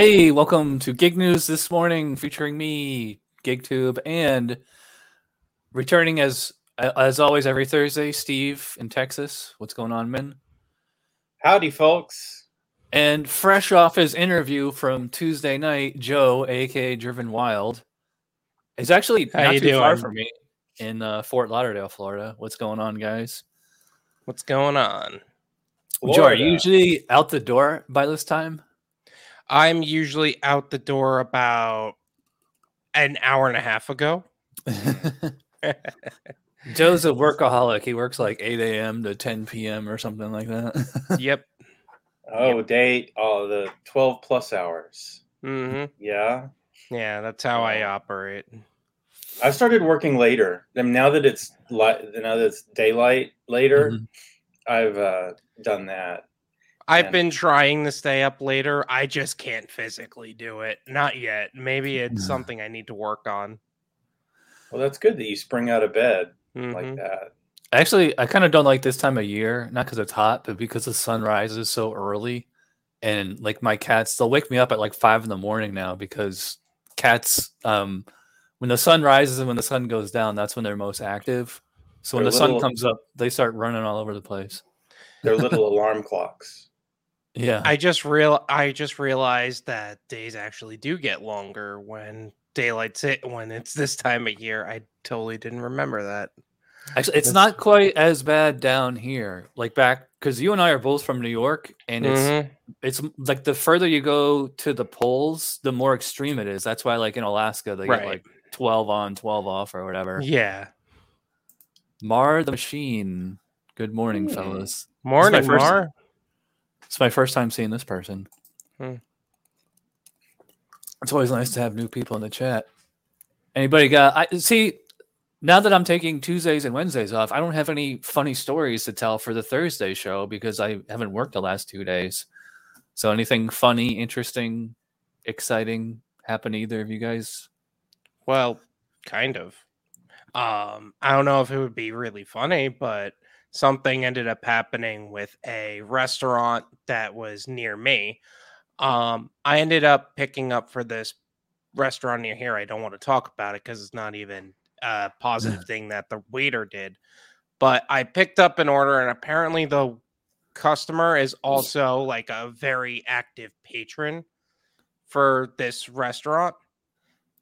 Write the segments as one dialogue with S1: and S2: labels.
S1: Hey, welcome to Gig News this morning, featuring me, GigTube, and returning as as always every Thursday, Steve in Texas. What's going on, man?
S2: Howdy, folks.
S1: And fresh off his interview from Tuesday night, Joe, aka Driven Wyld, is actually
S3: How
S1: not
S3: you
S1: too far from me in uh, Fort Lauderdale, Florida. What's going on, guys?
S3: What's going on?
S1: Joe, are you usually out the door by this time?
S3: I'm usually out the door about an hour and a half ago.
S1: Joe's a workaholic. He works like 8 a.m. to 10 p.m. or something like that.
S3: yep.
S2: Oh, day. Oh, the 12 plus hours.
S3: hmm
S2: Yeah.
S3: Yeah, that's how I operate.
S2: I started working later. And now that it's light, now that it's daylight later,
S1: Mhm.
S2: I've uh, done that.
S3: I've
S2: And-
S3: been trying to stay up later. I just can't physically do it. Not yet. Maybe it's
S1: Mm.
S3: something I need to work on.
S2: Well, that's good that you spring out of bed
S3: Mhm.
S2: like that.
S1: Actually, I kind of don't like this time of year, not because it's hot, but because the sun rises so early. And like my cats, they'll wake me up at like five in the morning now because cats, um, when the sun rises and when the sun goes down, that's when they're most active. So when
S2: They're
S1: the sun comes up, they start running all over the place.
S2: They're little alarm clocks.
S1: Yeah.
S3: I just real I just realized that days actually do get longer when daylight's it when it's this time of year. I totally didn't remember that.
S1: Actually, it's not quite as bad down here. Like back, because you and I are both from New York, and it's
S3: Mhm.
S1: it's like the further you go to the poles, the more extreme it is. That's why, like in Alaska, they
S3: Right.
S1: get like twelve on, twelve off, or whatever.
S3: Yeah.
S1: Mar the Machine. Good morning,
S3: Hmm.
S1: fellas.
S3: Morning,
S1: first-
S3: Mar.
S1: It's my first time seeing this person.
S3: Hmm.
S1: It's always nice to have new people in the chat. Anybody got? I see. Now that I'm taking Tuesdays and Wednesdays off, I don't have any funny stories to tell for the Thursday show because I haven't worked the last two days. So, anything funny, interesting, exciting happen to either of you guys?
S3: Well, kind of. Um, I don't know if it would be really funny, but something ended up happening with a restaurant that was near me. Um, I ended up picking up for this restaurant near here. I don't want to talk about it because it's not even a positive thing that the waiter did. But I picked up an order, and apparently the customer is also like a very active patron for this restaurant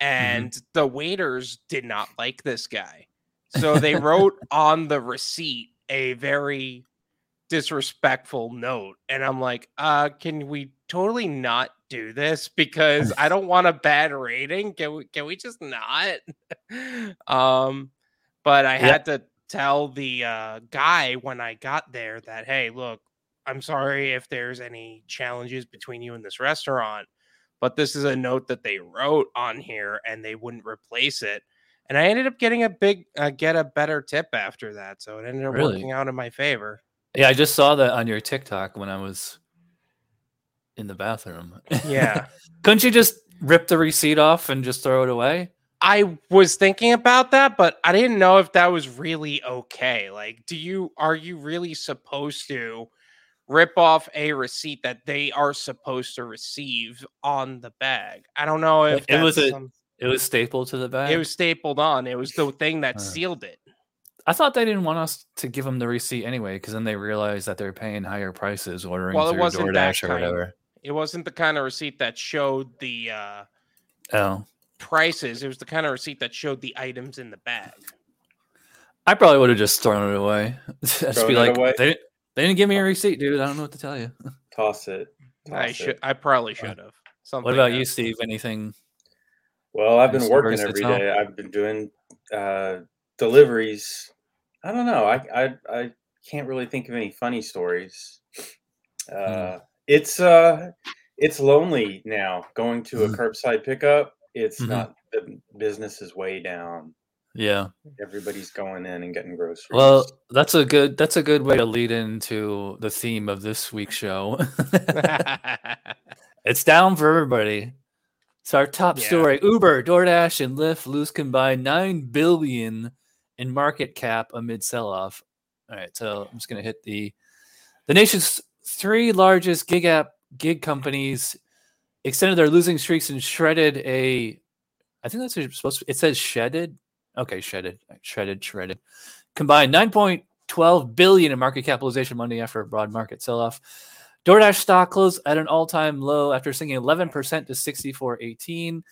S3: and the waiters did not like this guy. So they wrote on the receipt a very disrespectful note and I'm like, "Uh, can we totally not do this because I don't want a bad rating. Can we can we just not?" um but I
S1: Yeah.
S3: had to tell the uh guy when I got there that, "Hey, look, I'm sorry if there's any challenges between you and this restaurant, but this is a note that they wrote on here and they wouldn't replace it. And I ended up getting a big, uh, get a better tip after that. So it ended up
S1: Really?
S3: working out in my favor.
S1: Yeah, I just saw that on your TikTok when I was in the bathroom.
S3: Yeah.
S1: Couldn't you just rip the receipt off and just throw it away?
S3: I was thinking about that, but I didn't know if that was really okay. Like, do you, are you really supposed to rip off a receipt that they are supposed to receive on the bag? I don't know if
S1: It was a-
S3: some-
S1: It was stapled to the bag.
S3: it was stapled on. It was the thing that
S1: Uh.
S3: sealed it.
S1: I thought they didn't want us to give them the receipt anyway, because then they realized that they're paying higher prices ordering
S3: Well, it
S1: through
S3: wasn't that
S1: DoorDash or whatever.
S3: It wasn't the kind of receipt that showed the uh,
S1: Oh,
S3: prices. It was the kind of receipt that showed the items in the bag.
S1: I probably would have just thrown it away. just
S2: Thrown
S1: be like,
S2: away?
S1: they, they didn't give me a receipt, dude. I don't know what to tell you.
S2: Toss it.
S3: I should. I probably should have. Something.
S1: What about
S3: that-
S1: you, Steve? Anything?
S2: Well, I've been working every day. I've been doing uh, deliveries. I don't know. I, I I can't really think of any funny stories.
S1: Hmm.
S2: Uh, It's uh, it's lonely now going to a
S1: Mhm.
S2: curbside pickup. It's
S1: Mhm.
S2: not the business is way down.
S1: Yeah.
S2: Everybody's going in and getting groceries.
S1: Well, that's a good that's a good way to lead into the theme of this week's show. it's down for everybody. It's our top
S3: Yeah.
S1: story. Uber, DoorDash, and Lyft lose combined nine billion in market cap amid sell-off. All right, so I'm just gonna hit the the nation's three largest gig app gig companies extended their losing streaks and shredded a. I think that's what supposed to. It says shedded. Okay, shredded, shredded, shredded. Combined 9.12 billion in market capitalization Monday after a broad market sell-off. DoorDash stock closed at an all-time low after sinking 11% to 64.18,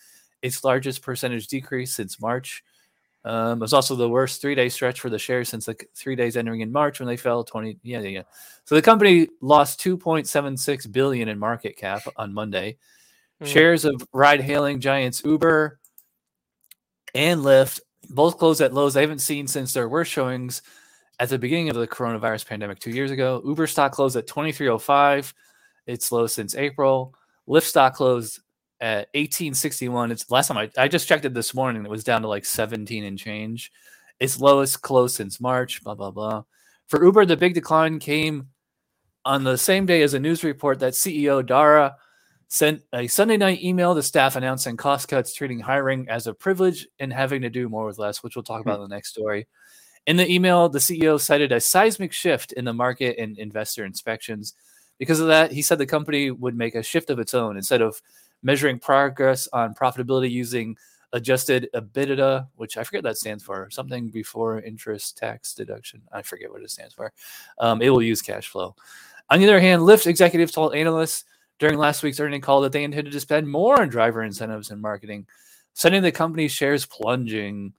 S1: its largest percentage decrease since March. Um, it was also the worst three-day stretch for the shares since the three days entering in March when they fell 20. Yeah, yeah, yeah. So the company lost 2.76 billion in market cap on Monday.
S3: Mm.
S1: Shares of ride-hailing giants Uber and Lyft both closed at lows they haven't seen since their worst showings at the beginning of the coronavirus pandemic two years ago. Uber stock closed at 2305, its low since April. Lyft stock closed at 1861. It's last time I, I just checked it this morning. It was down to like 17 and change. Its lowest close since March. Blah blah blah. For Uber, the big decline came on the same day as a news report that CEO Dara sent a Sunday night email to staff announcing cost cuts, treating hiring as a privilege and having to do more with less, which we'll talk hmm. about in the next story. In the email, the CEO cited a seismic shift in the market and investor inspections. Because of that, he said the company would make a shift of its own instead of measuring progress on profitability using adjusted EBITDA, which I forget that stands for, something before interest tax deduction. I forget what it stands for. Um, it will use cash flow. On the other hand, Lyft executives told analysts during last week's earning call that they intended to spend more on driver incentives and marketing, sending the company's shares plunging.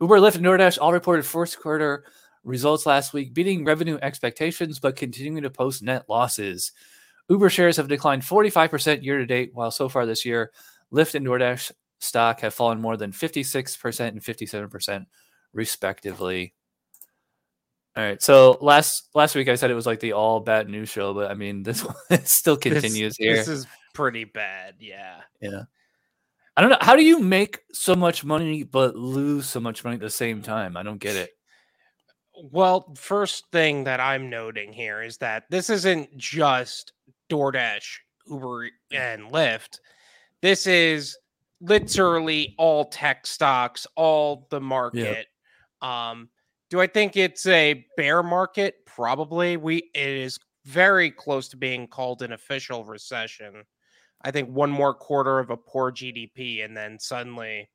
S1: Uber, Lyft, and DoorDash all reported first quarter results last week, beating revenue expectations but continuing to post net losses. Uber shares have declined 45% year to date, while so far this year, Lyft and DoorDash stock have fallen more than 56% and 57%, respectively. All right. So last last week I said it was like the all bad news show, but I mean this one still
S3: This-
S1: continues here.
S3: This is pretty bad. Yeah.
S1: yeah. I don't know. How do you make so much money but lose so much money at the same time? I don't get it.
S3: Well, first thing that I'm noting here is that this isn't just DoorDash, Uber, and Lyft. This is literally all tech stocks, all the market. Um, do I think it's a bear market? Probably. We it is very close to being called an official recession. I think one more quarter of a poor GDP, and then suddenly,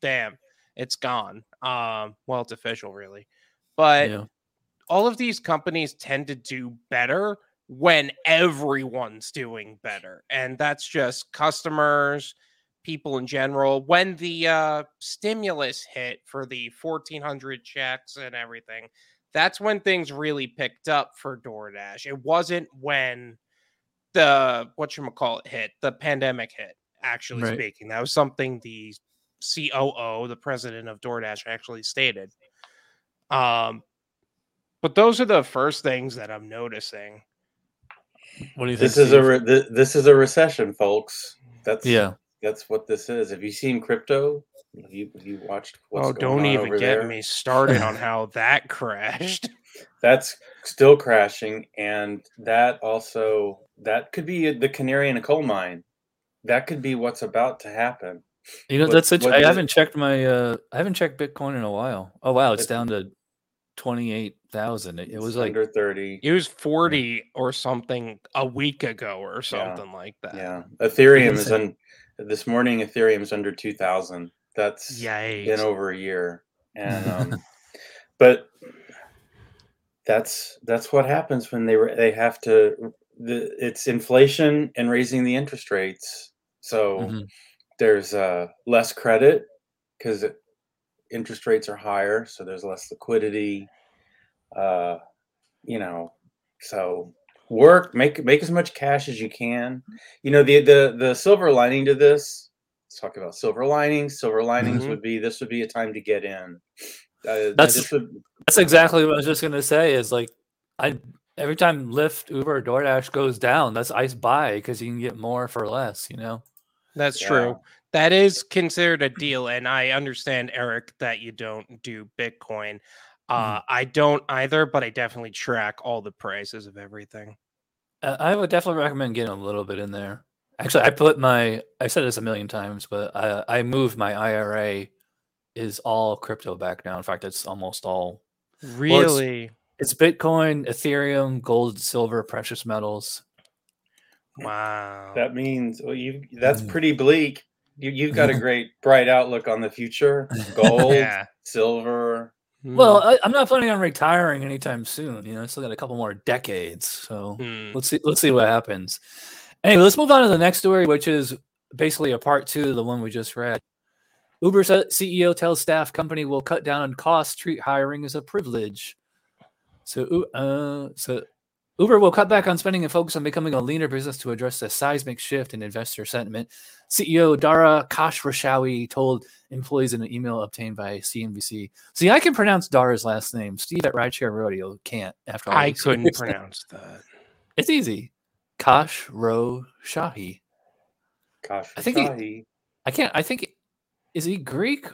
S3: damn, it's gone. Um, well, it's official, really. But
S1: yeah.
S3: all of these companies tend to do better when everyone's doing better and that's just customers people in general when the uh, stimulus hit for the 1400 checks and everything that's when things really picked up for DoorDash it wasn't when the what you call it hit the pandemic hit actually
S1: Right.
S3: speaking that was something the COO the president of DoorDash actually stated um but those are the first things that I'm noticing.
S1: What do you think?
S2: This is a re- th- this is a recession, folks. That's
S1: yeah.
S2: That's what this is. Have you seen crypto? Have you have you watched? What's
S3: oh, don't
S2: on
S3: even
S2: over
S3: get
S2: there?
S3: me started on how that crashed.
S2: That's still crashing, and that also that could be the canary in a coal mine. That could be what's about to happen.
S1: You know,
S2: What-
S1: that's such, I haven't checked my uh I haven't checked Bitcoin in a while. Oh wow, it's
S2: It's-
S1: down to twenty eight thousand. It, it
S2: It's
S1: was like
S2: under thirty.
S3: It was 40 or something a week ago or something like that.
S2: Yeah, Ethereum is
S1: say-
S2: on this morning. Ethereum is under two thousand. That's
S3: Yikes.
S2: been over a year, and um, but that's that's what happens when they re- they have to. The, it's inflation and raising the interest rates. So
S1: Mhm.
S2: there's uh, less credit because interest rates are higher, so there's less liquidity. Uh, you know, so work make make as much cash as you can. You know, the the the silver lining to this. Let's talk about silver linings. Silver linings
S3: Mhm.
S2: would be this would be a time to get in. Uh,
S1: That's-
S2: would,
S1: That's exactly what I was just gonna say. Is like, I every time Lyft, Uber, or DoorDash goes down, that's ice buy because you can get more for less. You know.
S3: That's
S2: Yeah.
S3: true. That is considered a deal. And I understand, Eric, that you don't do Bitcoin. Uh, I don't either, but I definitely track all the prices of everything.
S1: Uh, I would definitely recommend getting a little bit in there. Actually, I put my I said this a million times, but I I moved my IRA is all crypto back now. In fact, it's almost all
S3: Really?
S1: It's Bitcoin, Ethereum, gold, silver, precious metals.
S3: Wow.
S2: That means well, you that's
S1: Mm.
S2: pretty bleak. You you've got a great bright outlook on the future. Gold,
S3: yeah.
S2: silver.
S1: Well, I, I'm not planning on retiring anytime soon. You know, I still got a couple more decades. So
S3: Hmm.
S1: let's see. Let's see what happens. Anyway, let's move on to the next story, which is basically a part two of the one we just read. Uber CEO tells staff company will cut down on costs, treat hiring as a privilege. So, uh, so Uber will cut back on spending and focus on becoming a leaner business to address the seismic shift in investor sentiment. CEO Dara Khosrowshahi told employees in an email obtained by CNBC. See, I can pronounce Dara's last name. Steve at Rideshare Rodeo can't. After all
S3: I couldn't
S1: years.
S3: pronounce that.
S1: It's easy. Khosrowshahi.
S2: Gosh,
S1: I think he- I can't. I think is he Greek?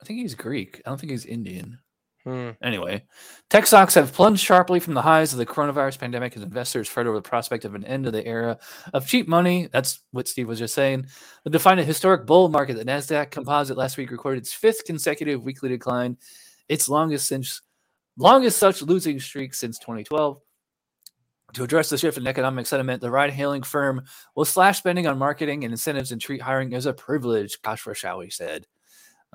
S1: I think he's Greek. I don't think he's Indian.
S3: Hmm.
S1: Anyway, tech stocks have plunged sharply from the highs of the coronavirus pandemic as investors fret over the prospect of an end of the era of cheap money. That's what Steve was just saying. The defined a historic bull market. The Nasdaq Composite last week recorded its fifth consecutive weekly decline, its longest since longest such losing streak since 2012. To address the shift in economic sentiment, the ride-hailing firm will slash spending on marketing and incentives and treat hiring as a privilege. Khosrowshahi said.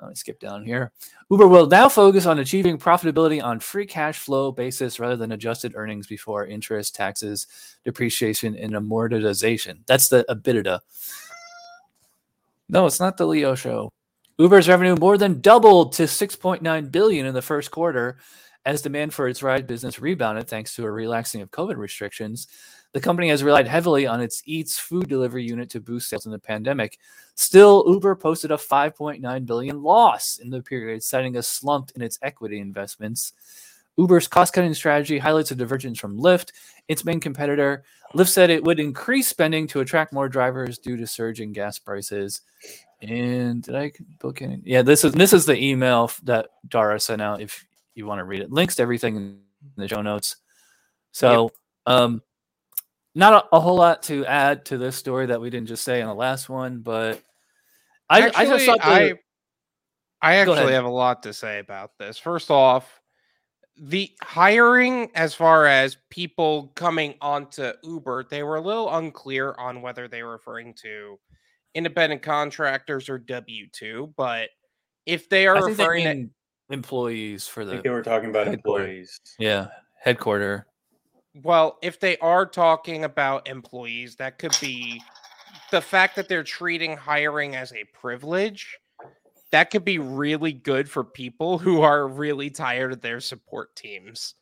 S1: Let me skip down here. Uber will now focus on achieving profitability on free cash flow basis rather than adjusted earnings before interest, taxes, depreciation, and amortization. That's the EBITDA. No, it's not the Leo show. Uber's revenue more than doubled to 6.9 billion in the first quarter as demand for its ride business rebounded thanks to a relaxing of COVID restrictions. The company has relied heavily on its Eats food delivery unit to boost sales in the pandemic. Still, Uber posted a 5.9 billion loss in the period, citing a slump in its equity investments. Uber's cost-cutting strategy highlights a divergence from Lyft, its main competitor. Lyft said it would increase spending to attract more drivers due to surging gas prices. And did I book in? Yeah, this is this is the email that Dara sent out. If you want to read it, links to everything in the show notes. So, um, not a, a whole lot to add to this story that we didn't just say in the last one, but I, I just
S3: Actually,
S1: thought
S3: I, I actually have a lot to say about this. First off, the hiring, as far as people coming onto Uber, they were a little unclear on whether they were referring to independent contractors or W two. But if they are
S1: they
S3: referring to
S1: mean employees for
S2: I think
S1: the
S2: they were talking about employees.
S1: yeah headquarter.
S3: Well, if they are talking about employees, that could be the fact that they're treating hiring as a privilege. That could be really good for people who are really tired of their support teams.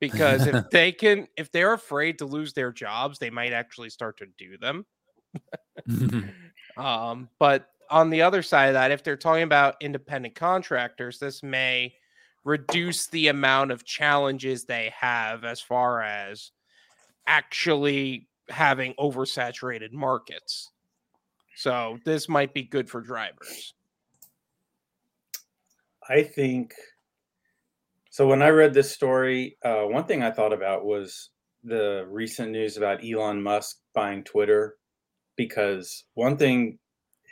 S3: Because if they can, if they're afraid to lose their jobs, they might actually start to do them. Um, but on the other side of that, if they're talking about independent contractors, this may reduce the amount of challenges they have as far as actually having oversaturated markets. So this might be good for drivers.
S2: I think so. When I read this story, uh, one thing I thought about was the recent news about Elon Musk buying Twitter, because one thing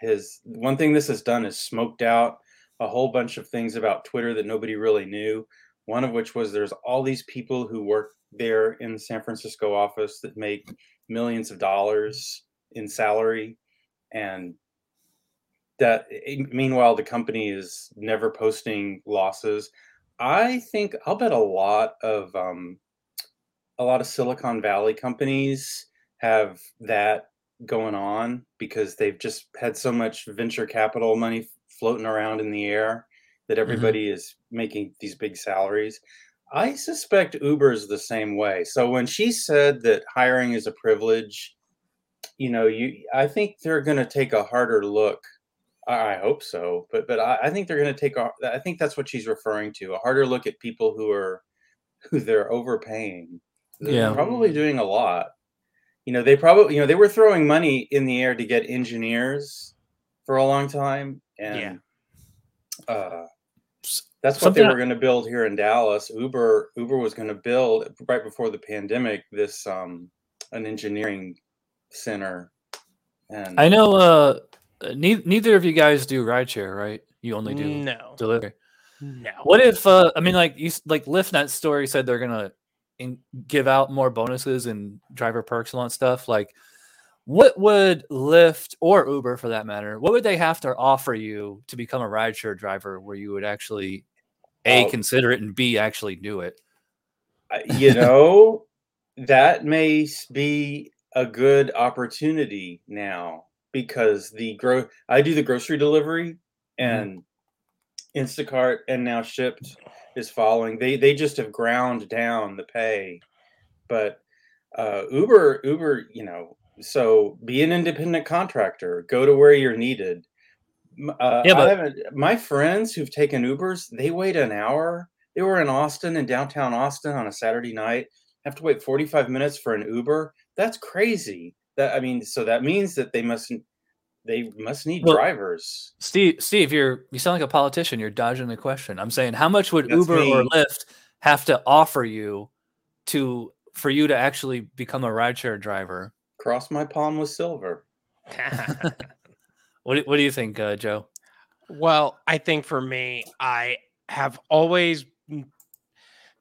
S2: his one thing this has done is smoked out a whole bunch of things about Twitter that nobody really knew. One of which was there's all these people who work there in the San Francisco office that make millions of dollars in salary, and that eh, meanwhile the company is never posting losses i think i'll bet a lot of um, a lot of silicon valley companies have that going on because they've just had so much venture capital money floating around in the air that mm-hmm. everybody is making these big salaries i suspect uber is the same way so when she said that hiring is a privilege you know you i think they're going to take a harder look I I hope so, but but I, I think they're going to take. a- I think that's what she's referring to. A harder look at people who are who they're overpaying. They're
S1: Yeah.
S2: probably doing a lot. You know, they probably you know they were throwing money in the air to get engineers for a long time, and uh, that's what
S1: something
S2: they were going to build here in Dallas. Uber Uber was going to build right before the pandemic this um an engineering center. And
S1: I know uh neither, neither of you guys do rideshare, right? You only do
S3: No.
S1: delivery.
S3: No.
S1: What if uh I mean like you like like that story said they're gonna in, give out more bonuses and driver perks and all that stuff. Like, what would Lyft or Uber, for that matter, what would they have to offer you to become a rideshare driver where you would actually a
S2: Oh.
S1: consider it and b actually do it?
S2: You know, that may be a good opportunity now because the gro I do the grocery delivery mm-hmm. and Instacart and now Shipt is following. They they just have ground down the pay, but uh, Uber Uber, you know, so be an independent contractor. Go to where you're needed. Uh,
S1: Yeah, but-.
S2: My friends who've taken Ubers, they wait an hour. They were in Austin, in downtown Austin, on a Saturday night. Have to wait 45 minutes for an Uber. That's crazy. That I mean, so that means that they must they must need
S1: Well,
S2: drivers.
S1: Steve, Steve, you're you sound like a politician. You're dodging the question. I'm saying, how much would
S2: That's
S1: Uber or. Lyft have to offer you to for you to actually become a rideshare driver?
S2: Cross my palm with silver.
S1: What do, what do you think, uh, Joe?
S3: Well, I think for me, I have always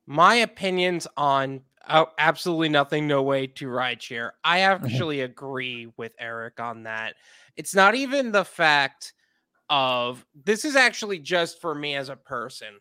S3: my opinions on oh, absolutely nothing, no way to ride share. I actually agree with Eric on that. It's not even the fact of this is actually just for me as a person.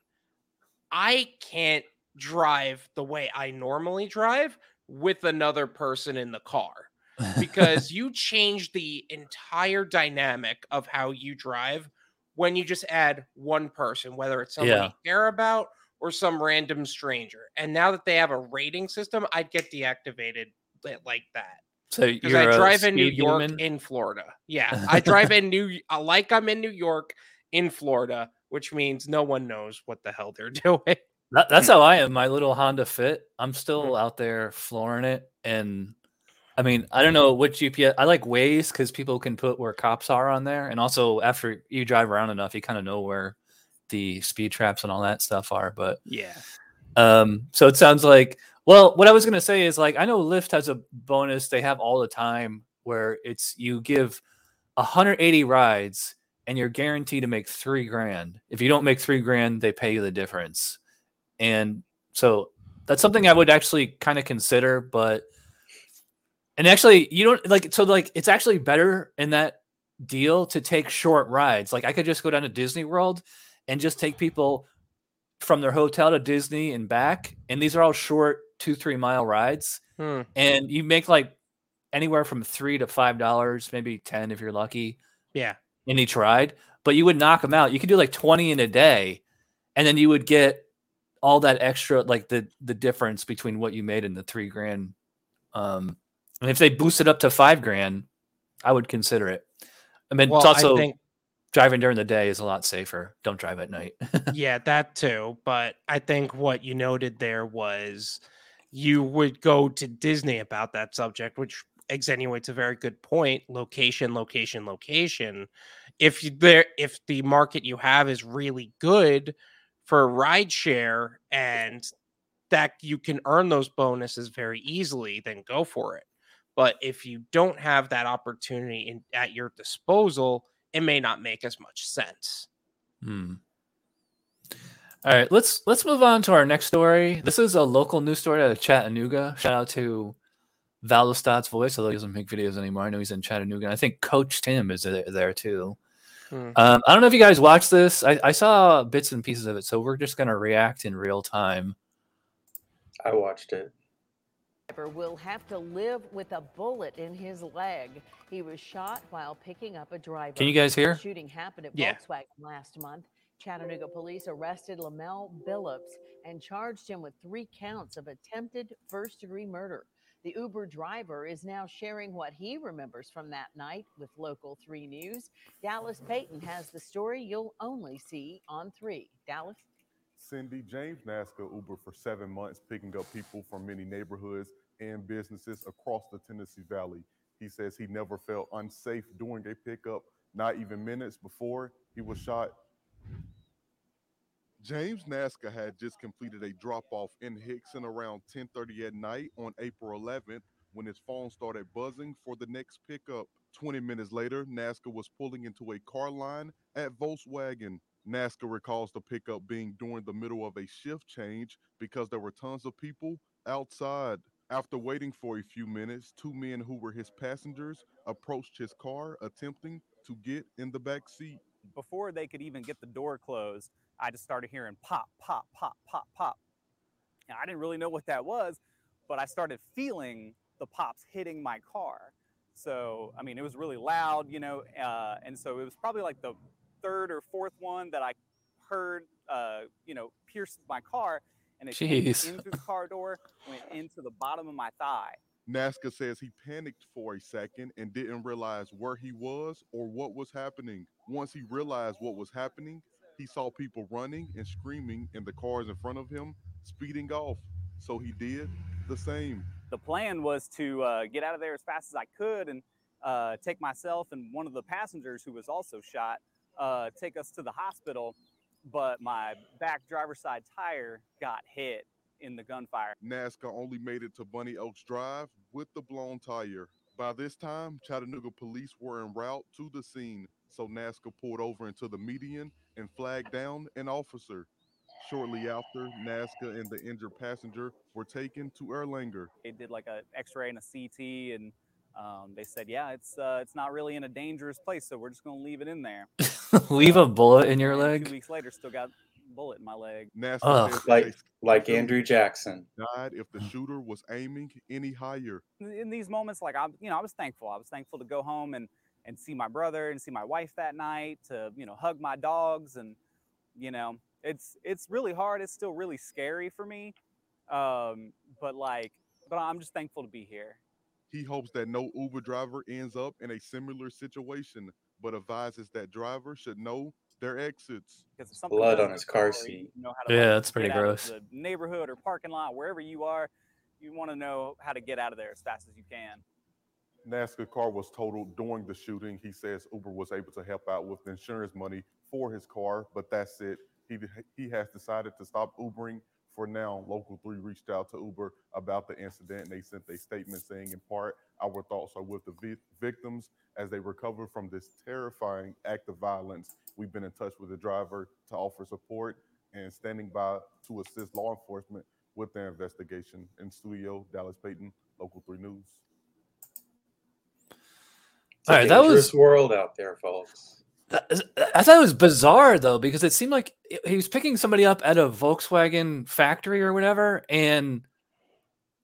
S3: I can't drive the way I normally drive with another person in the car because you change the entire dynamic of how you drive when you just add one person, whether it's somebody
S1: Yeah.
S3: you care about or some random stranger. And now that they have a rating system, I'd get deactivated like that
S1: so you're
S3: I drive in New York
S1: demon?
S3: in Florida. Yeah, I drive in New like I'm in New York in Florida, which means no one knows what the hell they're doing.
S1: That, that's how I am. My little Honda Fit. I'm still
S3: Mm.
S1: out there flooring it, and I mean, I don't know what GPS. I like Waze because people can put where cops are on there, and also after you drive around enough, you kind of know where the speed traps and all that stuff are. But
S3: Yeah.
S1: Um, so it sounds like. Well, what I was gonna say is like I know Lyft has a bonus they have all the time where it's you give 180 rides and you're guaranteed to make three grand. If you don't make three grand, they pay you the difference. And so that's something I would actually kind of consider, but and actually you don't like so like it's actually better in that deal to take short rides. Like I could just go down to Disney World and just take people from their hotel to Disney and back. And these are all short two, three mile rides.
S3: Hmm.
S1: And you make like anywhere from three to five dollars, maybe 10 if you're lucky
S3: Yeah.
S1: in each ride, but you would knock them out. You could do like 20 in a day, and then you would get all that extra, like the the difference between what you made and the three grand. Um, and if they boost it up to five grand, I would consider it. I mean,
S3: Well,
S1: it's also
S3: I think
S1: driving during the day is a lot safer. Don't drive at night.
S3: yeah, that too. But I think what you noted there was you would go to Disney about that subject, which extenuates a very good point. Location, location, location. If you there, if the market you have is really good for rideshare and that you can earn those bonuses very easily, then go for it. But if you don't have that opportunity in, at your disposal, it may not make as much sense.
S1: Hmm. All right, let's let's move on to our next story. This is a local news story out of Chattanooga. Shout out to Valdostat's voice, although he doesn't make videos anymore. I know he's in Chattanooga. I think Coach Tim is there, there too.
S3: Hmm.
S1: Um, I don't know if you guys watched this. I, I saw bits and pieces of it, so we're just gonna react in real time.
S2: I watched it.
S4: Driver will have to live with a bullet in his leg. He was shot while picking up a driver.
S1: Can you guys
S4: The
S1: hear?
S4: shooting happened at
S3: Yeah.
S4: Volkswagen last month. Chattanooga police arrested Lamel Billups and charged him with three counts of attempted first degree murder. The Uber driver is now sharing what he remembers from that night with Local 3 News. Dallas Payton has the story you'll only see on 3. Dallas?
S5: Cindy James NASCAR Uber for seven months, picking up people from many neighborhoods and businesses across the Tennessee Valley. He says he never felt unsafe during a pickup, not even minutes before he was shot. James NASCAR had just completed a drop-off in Hixson around 10:30 at night on April 11th when his phone started buzzing for the next pickup. 20 minutes later, NASCAR was pulling into a car line at Volkswagen. NASCAR recalls the pickup being during the middle of a shift change because there were tons of people outside. After waiting for a few minutes, two men who were his passengers approached his car, attempting to get in the back seat.
S6: before they could even get the door closed, I just started hearing pop, pop, pop, pop, pop. And I didn't really know what that was, but I started feeling the pops hitting my car. So, I mean, it was really loud, you know, uh, and so it was probably like the third or fourth one that I heard, uh, you know, pierce my car, and it came
S1: Jeez.
S6: in through the car door, went into the bottom of my thigh.
S5: Nazca says he panicked for a second and didn't realize where he was or what was happening. Once he realized what was happening, he saw people running and screaming in the cars in front of him, speeding off. So he did the same.
S6: the plan was to uh, get out of there as fast as I could and uh, take myself and one of the passengers who was also shot, uh, take us to the hospital. But my back driver's side tire got hit in the gunfire.
S5: Nazca only made it to Bonny Oaks Drive with the blown tire. By this time, Chattanooga police were en route to the scene, so Nazca pulled over into the median and flagged down an officer. Shortly after, Nazca and the injured passenger were taken to Erlanger.
S6: They did like an X-ray and a CT, and um, they said, "Yeah, it's uh, it's not really in a dangerous place, so we're just going to leave it in there."
S1: Leave a bullet in your
S6: And Two
S1: leg.
S6: weeks later, still got bullet in my leg.
S5: Nazca
S1: Ugh.
S2: Like like Andrew Jackson.
S5: died if the shooter was aiming any higher.
S6: in- in these moments, like I'm, you know, I was thankful. I was thankful to go home and and see my brother and see my wife that night. To you know, hug my dogs and you know, it's it's really hard. It's still really scary for me. Um, but like, but I'm just thankful to be here.
S5: He hopes that no Uber driver ends up in a similar situation, but advises that drivers should know their exits.
S6: Because if something
S2: Blood on his car seat.
S6: You know how to
S1: Yeah, that's pretty
S6: get out of
S1: gross.
S6: The neighborhood or parking lot, wherever you are, you want to know how to get out of there as fast as you can.
S5: NASCAR car was totaled during the shooting. He says Uber was able to help out with insurance money for his car, but that's it. He he has decided to stop Ubering for now. Local 3 reached out to Uber about the incident and they sent a statement saying in part, our thoughts are with the vi- victims as they recover from this terrifying act of violence. We've been in touch with the driver to offer support and standing by to assist law enforcement with their investigation. In studio, Dallas Payton, Local 3 News.
S2: It's a
S1: All right, that was-
S2: world out there, folks.
S1: I thought it was bizarre though because it seemed like he was picking somebody up at a Volkswagen factory or whatever, and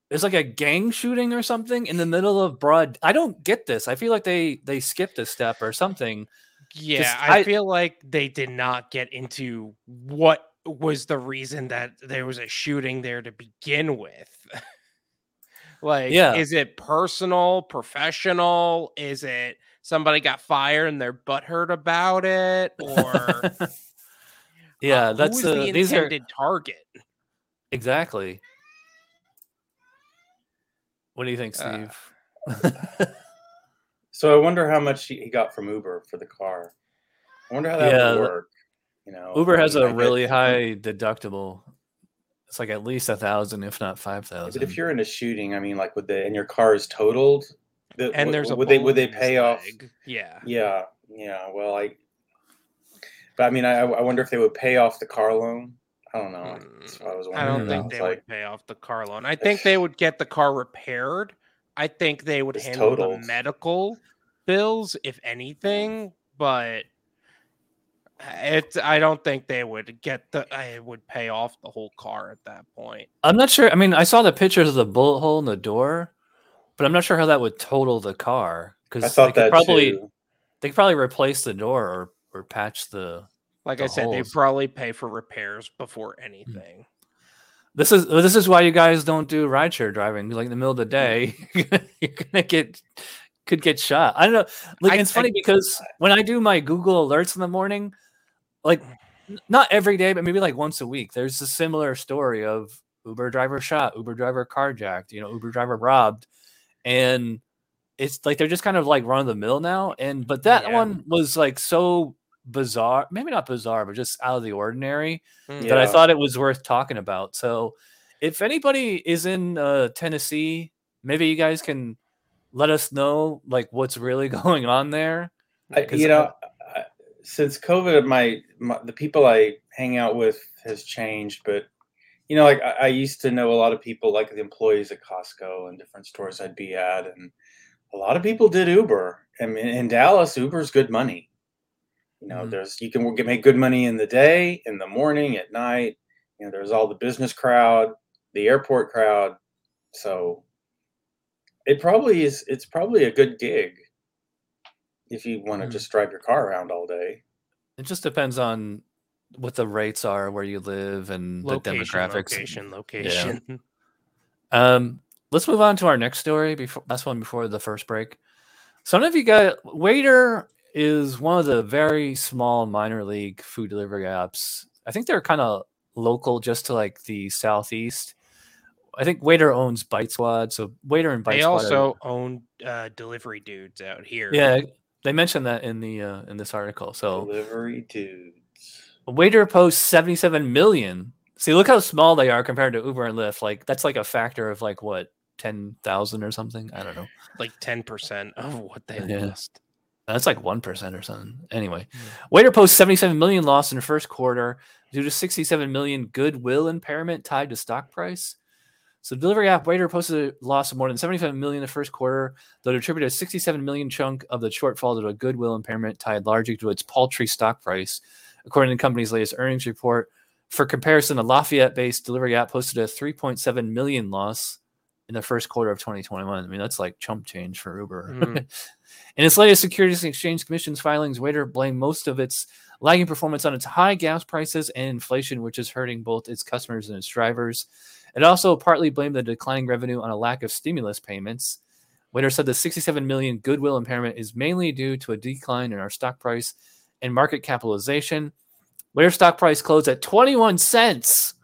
S1: there's like a gang shooting or something in the middle of broad. I don't get this. I feel like they they skipped a step or something.
S3: Yeah,
S1: I-
S3: I, feel like they did not get into what was the reason that there was a shooting there to begin with. like,
S1: Yeah.
S3: is it personal, professional? Is it somebody got fired and they're butthurt about it? Or
S1: yeah,
S3: uh,
S1: that's uh,
S3: the
S1: these are
S3: intended target?
S1: exactly. What do you think,
S3: Uh,
S1: Steve?
S2: So I wonder how much he he got from Uber for the car. I wonder how that
S1: Yeah,
S2: would work. You know,
S1: Uber has
S2: I mean,
S1: a
S2: I bet-
S1: really high deductible. It's like at least a thousand, if not five thousand.
S2: But if you're in a shooting, I mean, like, would the and your car is totaled? The-
S3: And
S2: would-
S3: there's a
S2: would they would they
S3: bullet in his
S2: pay off?
S3: leg. Yeah.
S2: Yeah, yeah. Well, I. But I mean, I I wonder if they would pay off the car loan. I don't know. Hmm. That's I was
S3: I don't think they
S2: like,
S3: would pay off the car loan. I think they would get the car repaired. I think they would
S2: It's
S3: handle
S2: totaled.
S3: the medical bills, if anything, mm. but it's I don't think they would get the. I would pay off the whole car at that point.
S1: I'm not sure. I mean, I saw the pictures of the bullet hole in the door, but I'm not sure how that would total the car
S2: I
S1: because
S2: thought
S1: they could
S2: that
S1: probably
S2: too.
S1: they could probably replace the door or or patch the.
S3: Like
S1: The
S3: I said, they probably pay for repairs before mm. anything.
S1: This is this is why you guys don't do rideshare driving. Like in the middle of the mm. day, you're gonna get could get shot. I don't know. Like
S3: I-
S1: it's
S3: I-
S1: funny because when I do my Google alerts in the morning, like mm. not every day, but maybe like once a week, there's a similar story of Uber driver shot, Uber driver carjacked, you know, Uber driver robbed, and it's like they're just kind of like run of the mill now. And but that
S3: Yeah.
S1: one was like so bizarre, maybe not bizarre, but just out of the ordinary
S3: Mm.
S1: that I thought it was worth talking about. So, if anybody is in uh, Tennessee, maybe you guys can let us know like what's really going on there.
S2: I,
S1: 'Cause
S2: you know, I, since COVID, my, my the people I hang out with has changed, but you know, like I, I used to know a lot of people, like the employees at Costco and different stores I'd be at, and a lot of people did Uber. And in, in Dallas, Uber's good money. You know,
S1: Mhm.
S2: there's you can make good money in the day, in the morning, at night. You know, there's all the business crowd, the airport crowd. So it probably is. It's probably a good gig if you want to
S1: Mm.
S2: just drive your car around all day.
S1: It just depends on what the rates are, where you live, and the demographics.
S3: location, location.
S1: Um, let's move on to our next story. Before last one before the first break. Some of you got Waitr is one of the very small minor league food delivery apps. I think they're kind of local, just to like the southeast. I think Waitr owns Bite Squad, so Waitr and Bite
S3: They
S1: Squad. are-
S3: also own uh, delivery dudes out here.
S1: yeah, they mentioned that in the uh, in this article. So
S2: Delivery dudes.
S1: Waitr posts 77 million. See, look how small they are compared to Uber and Lyft. Like that's like a factor of like what 10,000 or something. I don't know.
S3: like ten percent of what they
S1: Yeah.
S3: lost.
S1: That's like 1% or something. Anyway, hmm. Waitr posts 77 million loss in the first quarter due to 67 million goodwill impairment tied to stock price. So the delivery app Waitr posted a loss of more than 75 million in the first quarter, though it attributed a 67 million chunk of the shortfall to a goodwill impairment tied largely to its paltry stock price, according to the company's latest earnings report. For comparison, the Lafayette-based delivery app posted a 3.7 million loss in the first quarter of 2021. I mean, that's like chump change for Uber.
S3: Mhm.
S1: in its latest Securities and Exchange Commission's filings, Waitr blamed most of its lagging performance on its high gas prices and inflation, which is hurting both its customers and its drivers. It also partly blamed the declining revenue on a lack of stimulus payments. Waitr said the 67 million goodwill impairment is mainly due to a decline in our stock price and market capitalization. Where stock price closed at 21 cents.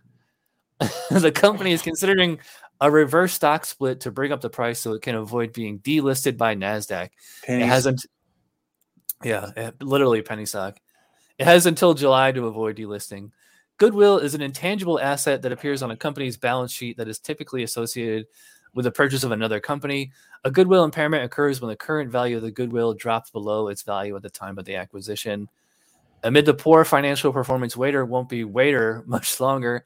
S1: the company is considering a reverse stock split to bring up the price so it can avoid being delisted by NASDAQ.
S2: Pennies.
S1: It hasn't. Yeah, it- literally penny stock. It has until July to avoid delisting. Goodwill is an intangible asset that appears on a company's balance sheet that is typically associated with the purchase of another company. A goodwill impairment occurs when the current value of the goodwill drops below its value at the time of the acquisition. Amid the poor financial performance, Waitr won't be Waitr much longer.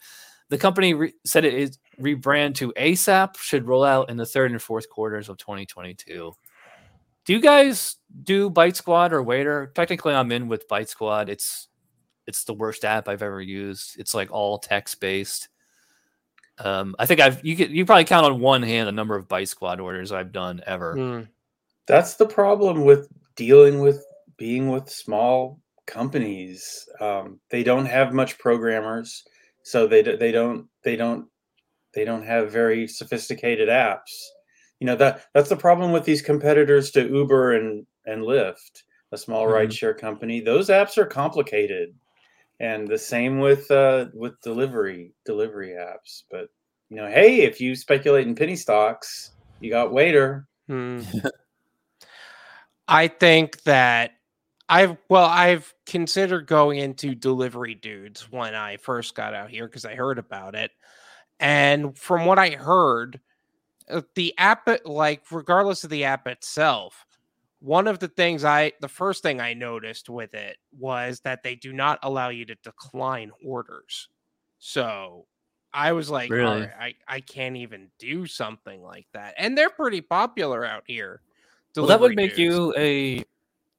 S1: The company re- said it is rebrand to ASAP should roll out in the third and fourth quarters of 2022. Do you guys do Bite Squad or Waitr? Technically, I'm in with Bite Squad. It's it's the worst app I've ever used. It's like all text based. Um, I think I've you could you probably count on one hand the number of Bite Squad orders I've done ever.
S3: Mm.
S2: That's the problem with dealing with being with small companies. Um, they don't have much programmers, so they d- they don't they don't they don't have very sophisticated apps. You know that that's the problem with these competitors to Uber and and Lyft, a small
S1: Mhm.
S2: rideshare company. Those apps are complicated, and the same with uh, with delivery delivery apps. But you know, hey, if you speculate in penny stocks, you got Waitr.
S3: Hmm. I think that I've well, I've considered going into delivery dudes when I first got out here because I heard about it. And from what I heard, uh, the app, like, regardless of the app itself, one of the things I, the first thing I noticed with it was that they do not allow you to decline orders. So I was like,
S1: Really?
S3: "All right, I, I can't even do something like that. And they're pretty popular out here.
S1: Well, that would make
S3: dudes.
S1: you a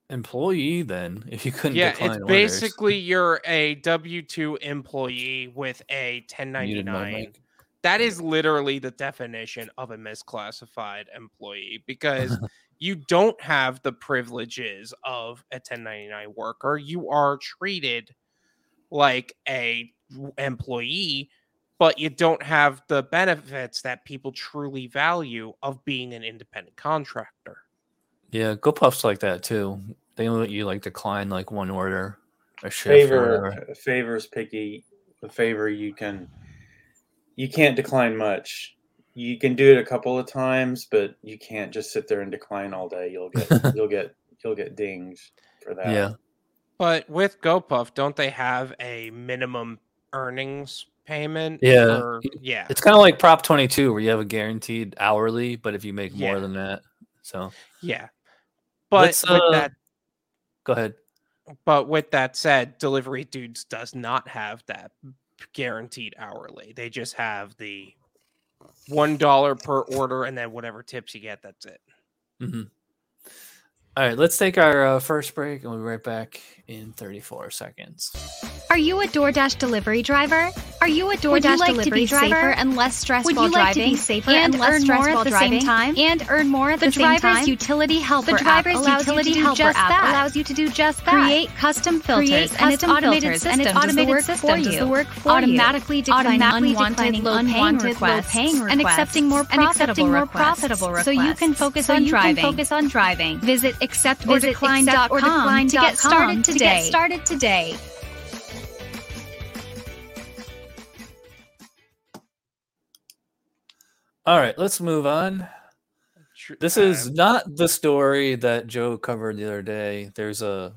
S1: employee then if you couldn't
S3: yeah
S1: decline
S3: it's
S1: orders.
S3: basically you're a w2 employee with a 1099
S1: mic.
S3: That is literally the definition of a misclassified employee because you don't have the privileges of a 1099 worker. You are treated like a employee but you don't have the benefits that people truly value of being an independent contractor.
S1: Yeah, GoPuff's like that too. They let you like decline like one order, a shift or
S2: favor favors picky a favor you can you can't decline much you can do it a couple of times but you can't just sit there and decline all day you'll get you'll get you'll get dings for that
S1: Yeah.
S3: But with GoPuff, don't they have a minimum earnings payment?
S1: Yeah,
S3: for-
S1: y-
S3: yeah.
S1: It's kind of like Prop 22 where you have a guaranteed hourly, but if you make more
S3: Yeah.
S1: than that, so
S3: Yeah. But
S1: Let's,
S3: with
S1: uh,
S3: that
S1: go ahead.
S3: but with that said, Delivery Dudes does not have that guaranteed hourly. They just have the one dollar per order, and then whatever tips you get, that's it.
S1: Mhm. All right, let's take our uh, first break and we'll be right back in 34 seconds.
S7: Are you a DoorDash delivery driver? Are you a DoorDash
S8: Would you like to
S7: delivery
S8: be
S7: driver?
S8: safer and less stressed
S7: Would
S8: while
S7: you like
S8: driving?
S7: to be safer
S8: and
S7: and, less
S8: earn
S7: stressed
S8: more at the
S7: driving?
S8: same time?
S7: And earn more at
S8: The
S7: the, same
S8: driver's
S7: time?
S8: utility helper
S7: the driver's
S8: app allows
S7: utility
S8: you
S7: helper
S8: just
S7: app
S8: that.
S7: allows you to do just that.
S8: Create custom filters
S7: Create
S8: and it's automated
S7: filters
S8: system
S7: and its
S8: does the work
S7: system
S8: for
S7: does
S8: you.
S7: the work for
S8: automatically
S7: you.
S8: declining
S7: Automatically
S8: unwanted
S7: declining
S8: low paying
S7: unwanted
S8: requests
S7: low paying
S8: and accepting more
S7: and accepting
S8: profitable
S7: more
S8: requests. So you can focus
S7: So
S8: on
S7: you can
S8: driving.
S7: focus on driving.
S8: Visit accept or decline.com
S7: accept
S8: to get started
S7: to
S8: today.
S7: get started today.
S1: All right, let's move on. This is not the story that Joe covered the other day. There's a,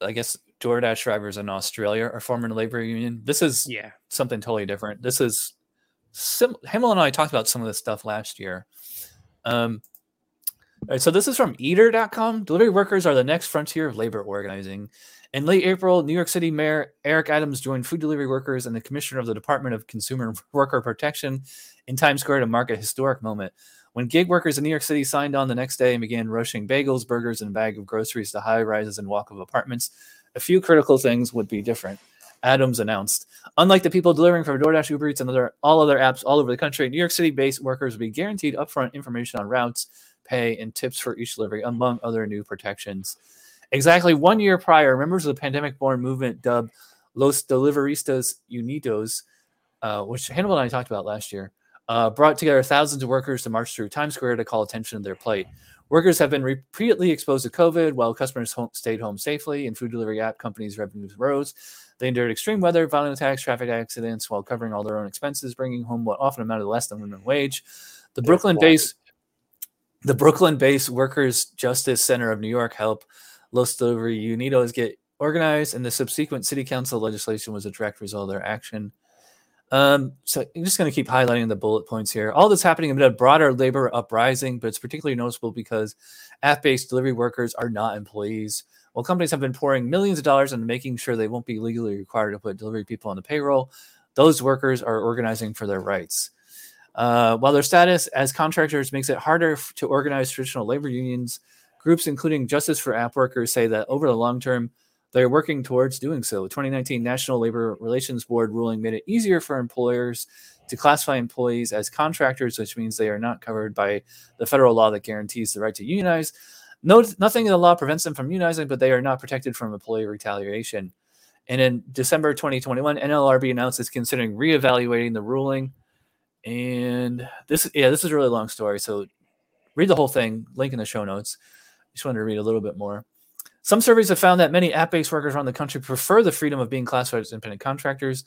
S1: I guess, DoorDash drivers in Australia are forming a labor union. This is
S3: yeah.
S1: something totally different. This is sim- Himmel and I talked about some of this stuff last year. Um, all right, so this is from eater.com. Delivery workers are the next frontier of labor organizing. In late April, New York City Mayor Eric Adams joined food delivery workers and the commissioner of the Department of Consumer Worker Protection in Times Square to mark a historic moment. When gig workers in New York City signed on the next day and began rushing bagels, burgers, and a bag of groceries to high rises and walk of apartments, a few critical things would be different. Adams announced. Unlike the people delivering for DoorDash, Uber Eats, and other, all other apps all over the country, New York City based workers will be guaranteed upfront information on routes, pay, and tips for each delivery, among other new protections. Exactly one year prior, members of the pandemic born movement dubbed Los Deliveristas Unidos, uh, which Hannibal and I talked about last year, uh, brought together thousands of workers to march through Times Square to call attention to their plight. Workers have been repeatedly exposed to COVID while customers home, stayed home safely and food delivery app companies' revenues rose. They endured extreme weather, violent attacks, traffic accidents while covering all their own expenses, bringing home what often amounted to less than minimum wage. The Brooklyn based the Brooklyn based Workers Justice Center of New York helped Los Delivery Unidos get organized, and the subsequent city council legislation was a direct result of their action. Um, so I'm just going to keep highlighting the bullet points here. All this happening amid a broader labor uprising, but it's particularly noticeable because app-based delivery workers are not employees. While companies have been pouring millions of dollars into making sure they won't be legally required to put delivery people on the payroll, those workers are organizing for their rights. Uh, while their status as contractors makes it harder f- to organize traditional labor unions, groups including Justice for App Workers say that over the long term, they're working towards doing so. 2019 National Labor Relations Board ruling made it easier for employers to classify employees as contractors, which means they are not covered by the federal law that guarantees the right to unionize. No, nothing in the law prevents them from unionizing, but they are not protected from employee retaliation. And in December 2021, NLRB announced it's considering reevaluating the ruling. And this, yeah, this is a really long story. So read the whole thing. Link in the show notes. Just wanted to read a little bit more. Some surveys have found that many app based workers around the country prefer the freedom of being classified as independent contractors.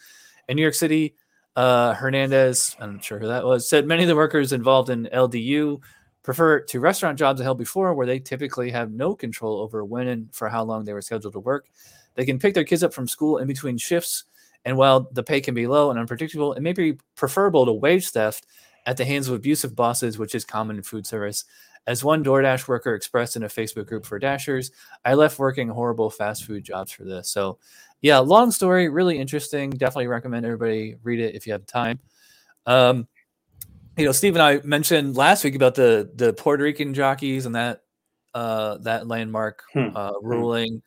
S1: In New York City, uh, Hernandez, I'm not sure who that was, said many of the workers involved in LDU prefer to restaurant jobs they held before, where they typically have no control over when and for how long they were scheduled to work. They can pick their kids up from school in between shifts. And while the pay can be low and unpredictable, it may be preferable to wage theft at the hands of abusive bosses, which is common in food service. As one DoorDash worker expressed in a Facebook group for Dashers, I left working horrible fast food jobs for this. So, yeah, long story, really interesting. Definitely recommend everybody read it if you have time. Um, you know, Steve and I mentioned last week about the the Puerto Rican jockeys and that uh, that landmark
S2: Hmm.
S1: uh, ruling,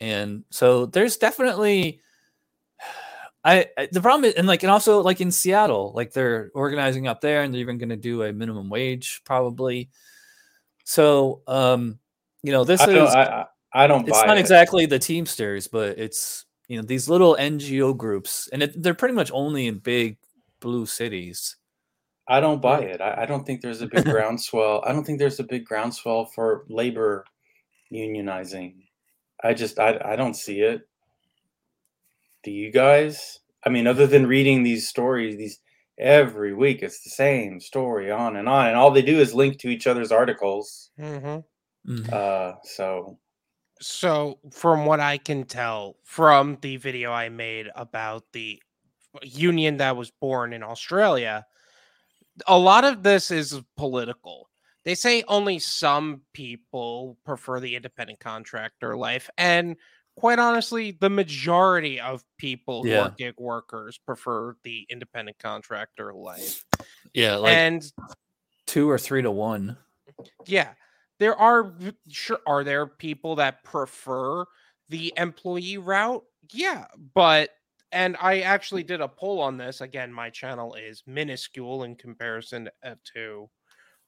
S1: and so there's definitely. I, I the problem is, and like and also like in Seattle, like they're organizing up there and they're even going to do a minimum wage probably. So, um, you know, this
S2: I
S1: is
S2: I, I I don't
S1: it's not
S2: it.
S1: exactly the Teamsters, but it's you know these little NGO groups, and it, they're pretty much only in big blue cities.
S2: I don't buy it. I, I don't think there's a big groundswell. I don't think there's a big groundswell for labor unionizing. I just I I don't see it. Do you guys? I mean, other than reading these stories, these every week it's the same story on and on, and all they do is link to each other's articles.
S3: hmm
S1: Mhm.
S2: Uh, so
S3: So, from what I can tell from the video I made about the union that was born in Australia, a lot of this is political. They say only some people prefer the independent contractor life. And quite honestly, the majority of people who are gig workers prefer the independent contractor life.
S1: Yeah, like
S3: and
S1: two or three to one.
S3: yeah, there are sure are there people that prefer the employee route? Yeah, but and I actually did a poll on this. Again, my channel is minuscule in comparison uh, to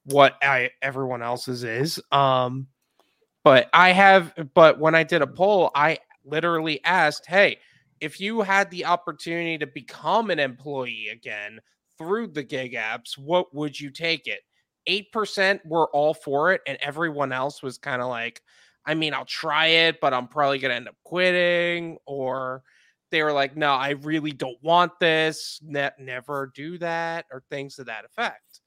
S3: what I everyone else's is. Um but I have but when I did a poll, I literally asked, "Hey, if you had the opportunity to become an employee again through the gig apps, what would you take it?" 8% were all for it and everyone else was kind of like, "I mean, I'll try it, but I'm probably going to end up quitting." Or they were like, "No, I really don't want this. Ne- never do that," or things to that effect.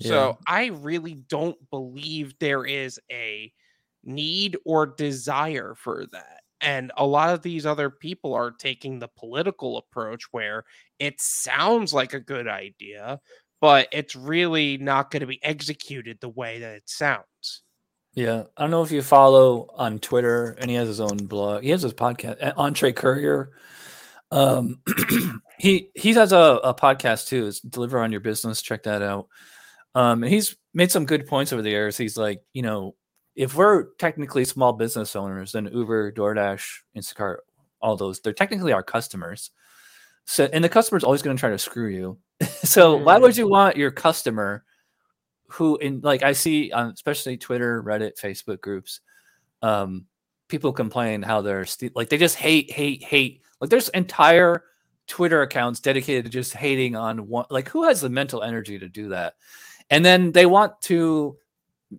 S3: So I really don't believe there is a need or desire for that. And a lot of these other people are taking the political approach where it sounds like a good idea, but it's really not going to be executed the way that it sounds.
S1: Yeah, I don't know if you follow on Twitter, and he has his own blog. He has his podcast, uh, Entree Courier. Um, he he has a, a podcast too. It's Deliver on Your Business. Check that out. Um, and he's made some good points over the years. He's like, you know, if we're technically small business owners, then Uber, DoorDash, Instacart, all those, they're technically our customers. So, and the customer's always going to try to screw you. so, why would you want your customer? who in like I see on especially Twitter, Reddit, Facebook groups, um, people complain how they're st- like they just hate, hate, hate. Like there's entire Twitter accounts dedicated to just hating on one. Like who has the mental energy to do that? And then they want to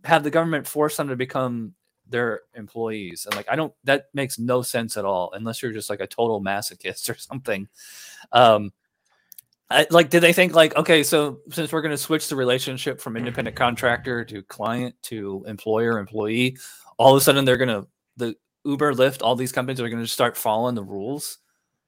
S1: have the government force them to become their employees. And like I don't that makes no sense at all unless you're just like a total masochist or something. Um, I, like, did they think like, okay, so since we're going to switch the relationship from independent contractor to client to employer employee, all of a sudden they're going to the Uber, Lyft, all these companies are going to start following the rules.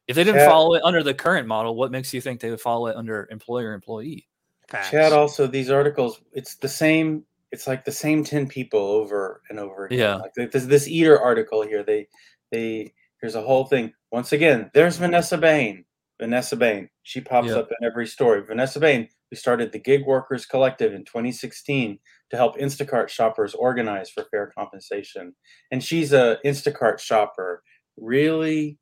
S1: If they didn't
S2: Chad-
S1: follow it under the current model, what makes you think they would follow it under employer employee?
S3: Facts.
S2: Chad, also these articles, it's the same. It's like the same ten people over and over again.
S1: Yeah.
S2: Like th- this this eater article here. They they here's a whole thing. Once again, there's Vanessa Bain. Vanessa Bain. She pops
S1: Yeah.
S2: up in every story. Vanessa Bain, who started the Gig Workers Collective in 2016 to help Instacart shoppers organize for fair compensation. And she's a Instacart shopper. Really,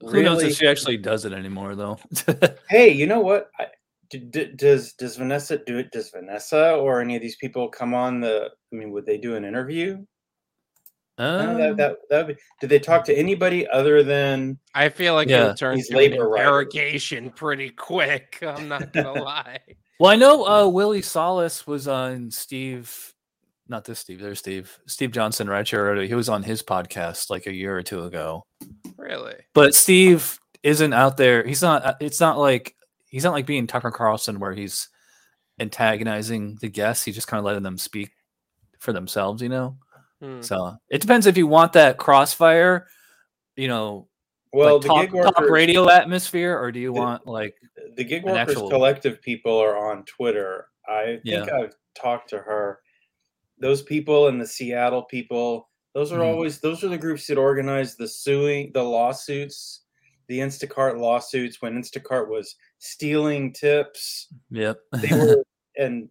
S1: Who knows if she actually does it anymore though?
S2: hey, you know what? I, d- d- does does Vanessa do it? Does Vanessa or any of these people come on the? I mean, would they do an interview? No, that,
S1: Um,
S2: that, that would be, did they talk to anybody other than?
S3: I feel like
S1: Yeah.
S3: it would turn
S2: These
S3: to
S2: labor
S3: interrogation pretty quick. I'm not gonna lie.
S1: Well, I know uh, Willie Solis was on Steve, not this Steve, there's Steve, Steve Johnson, right here. He was on his podcast like a year or two ago.
S3: Really?
S1: But Steve isn't out there. He's not. uh, It's not like he's not like being Tucker Carlson where he's antagonizing the guests. He's just kind of letting them speak for themselves, you know.
S3: Hmm.
S1: So it depends if you want that crossfire, you know,
S2: Well,
S1: like
S2: the
S1: talk,
S2: gig
S1: talk
S2: workers,
S1: radio atmosphere, or do you
S2: The-
S1: want like
S2: the gig workers
S1: actual-
S2: collective people are on Twitter. I think
S1: Yeah.
S2: I've talked to her. Those people and the Seattle people, those are
S1: Mhm.
S2: always those are the groups that organize the suing, the lawsuits, the Instacart lawsuits when Instacart was stealing tips.
S1: yep,
S2: They were and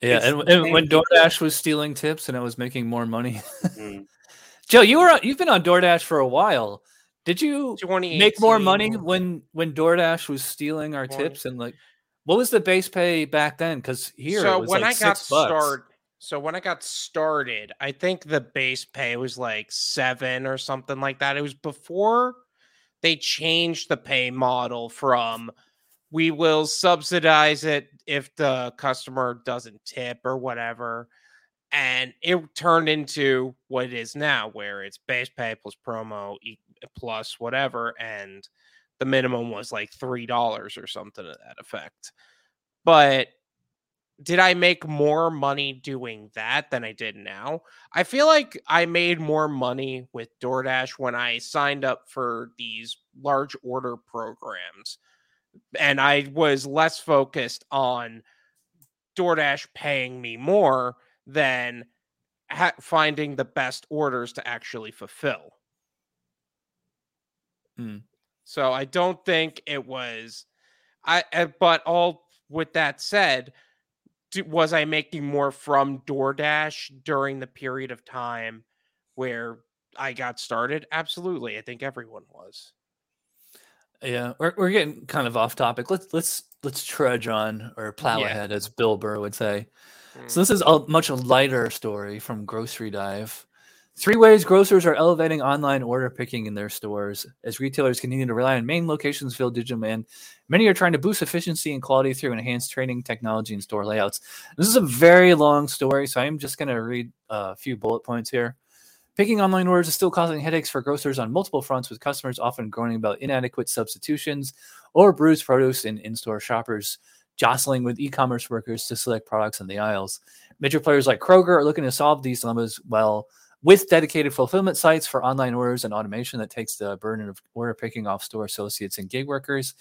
S1: yeah, and, and when
S2: people.
S1: DoorDash was stealing tips and it was making more money.
S2: mm,
S1: Joe, you were on- you've been on DoorDash for a while. Did you make more money when when DoorDash was stealing our
S3: Twenty.
S1: tips and like what was the base pay back then? Because here
S3: so
S1: it was
S3: when
S1: like
S3: I got
S1: six
S3: started, so when I got started, I think the base pay was like seven or something like that. It was before they changed the pay model from we will subsidize it if the customer doesn't tip or whatever. And it turned into what it is now, where it's base pay plus promo plus whatever. And the minimum was like $3 or something to that effect. But did I make more money doing that than I did now? I feel like I made more money with DoorDash when I signed up for these large order programs. And I was less focused on DoorDash paying me more than ha- finding the best orders to actually fulfill.
S1: Hmm.
S3: So I don't think it was. I uh, but all with that said, was I making more from DoorDash during the period of time where I got started? Absolutely. I think everyone was.
S1: Yeah, we're, we're getting kind of off topic. Let's let's let's trudge on or plow
S3: Yeah.
S1: ahead, as Bill Burr would say.
S3: Mm.
S1: So this is a much lighter story from Grocery Dive. Three ways grocers are elevating online order picking in their stores as retailers continue to rely on main locations to fill digital demand. Many are trying to boost efficiency and quality through enhanced training, technology, and store layouts. This is a very long story, so I'm just going to read uh, a few bullet points here. Picking online orders is still causing headaches for grocers on multiple fronts, with customers often groaning about inadequate substitutions or bruised produce and in-store shoppers jostling with e-commerce workers to select products in the aisles. Major players like Kroger are looking to solve these dilemmas well with dedicated fulfillment sites for online orders and automation that takes the burden of order picking off store associates and gig workers.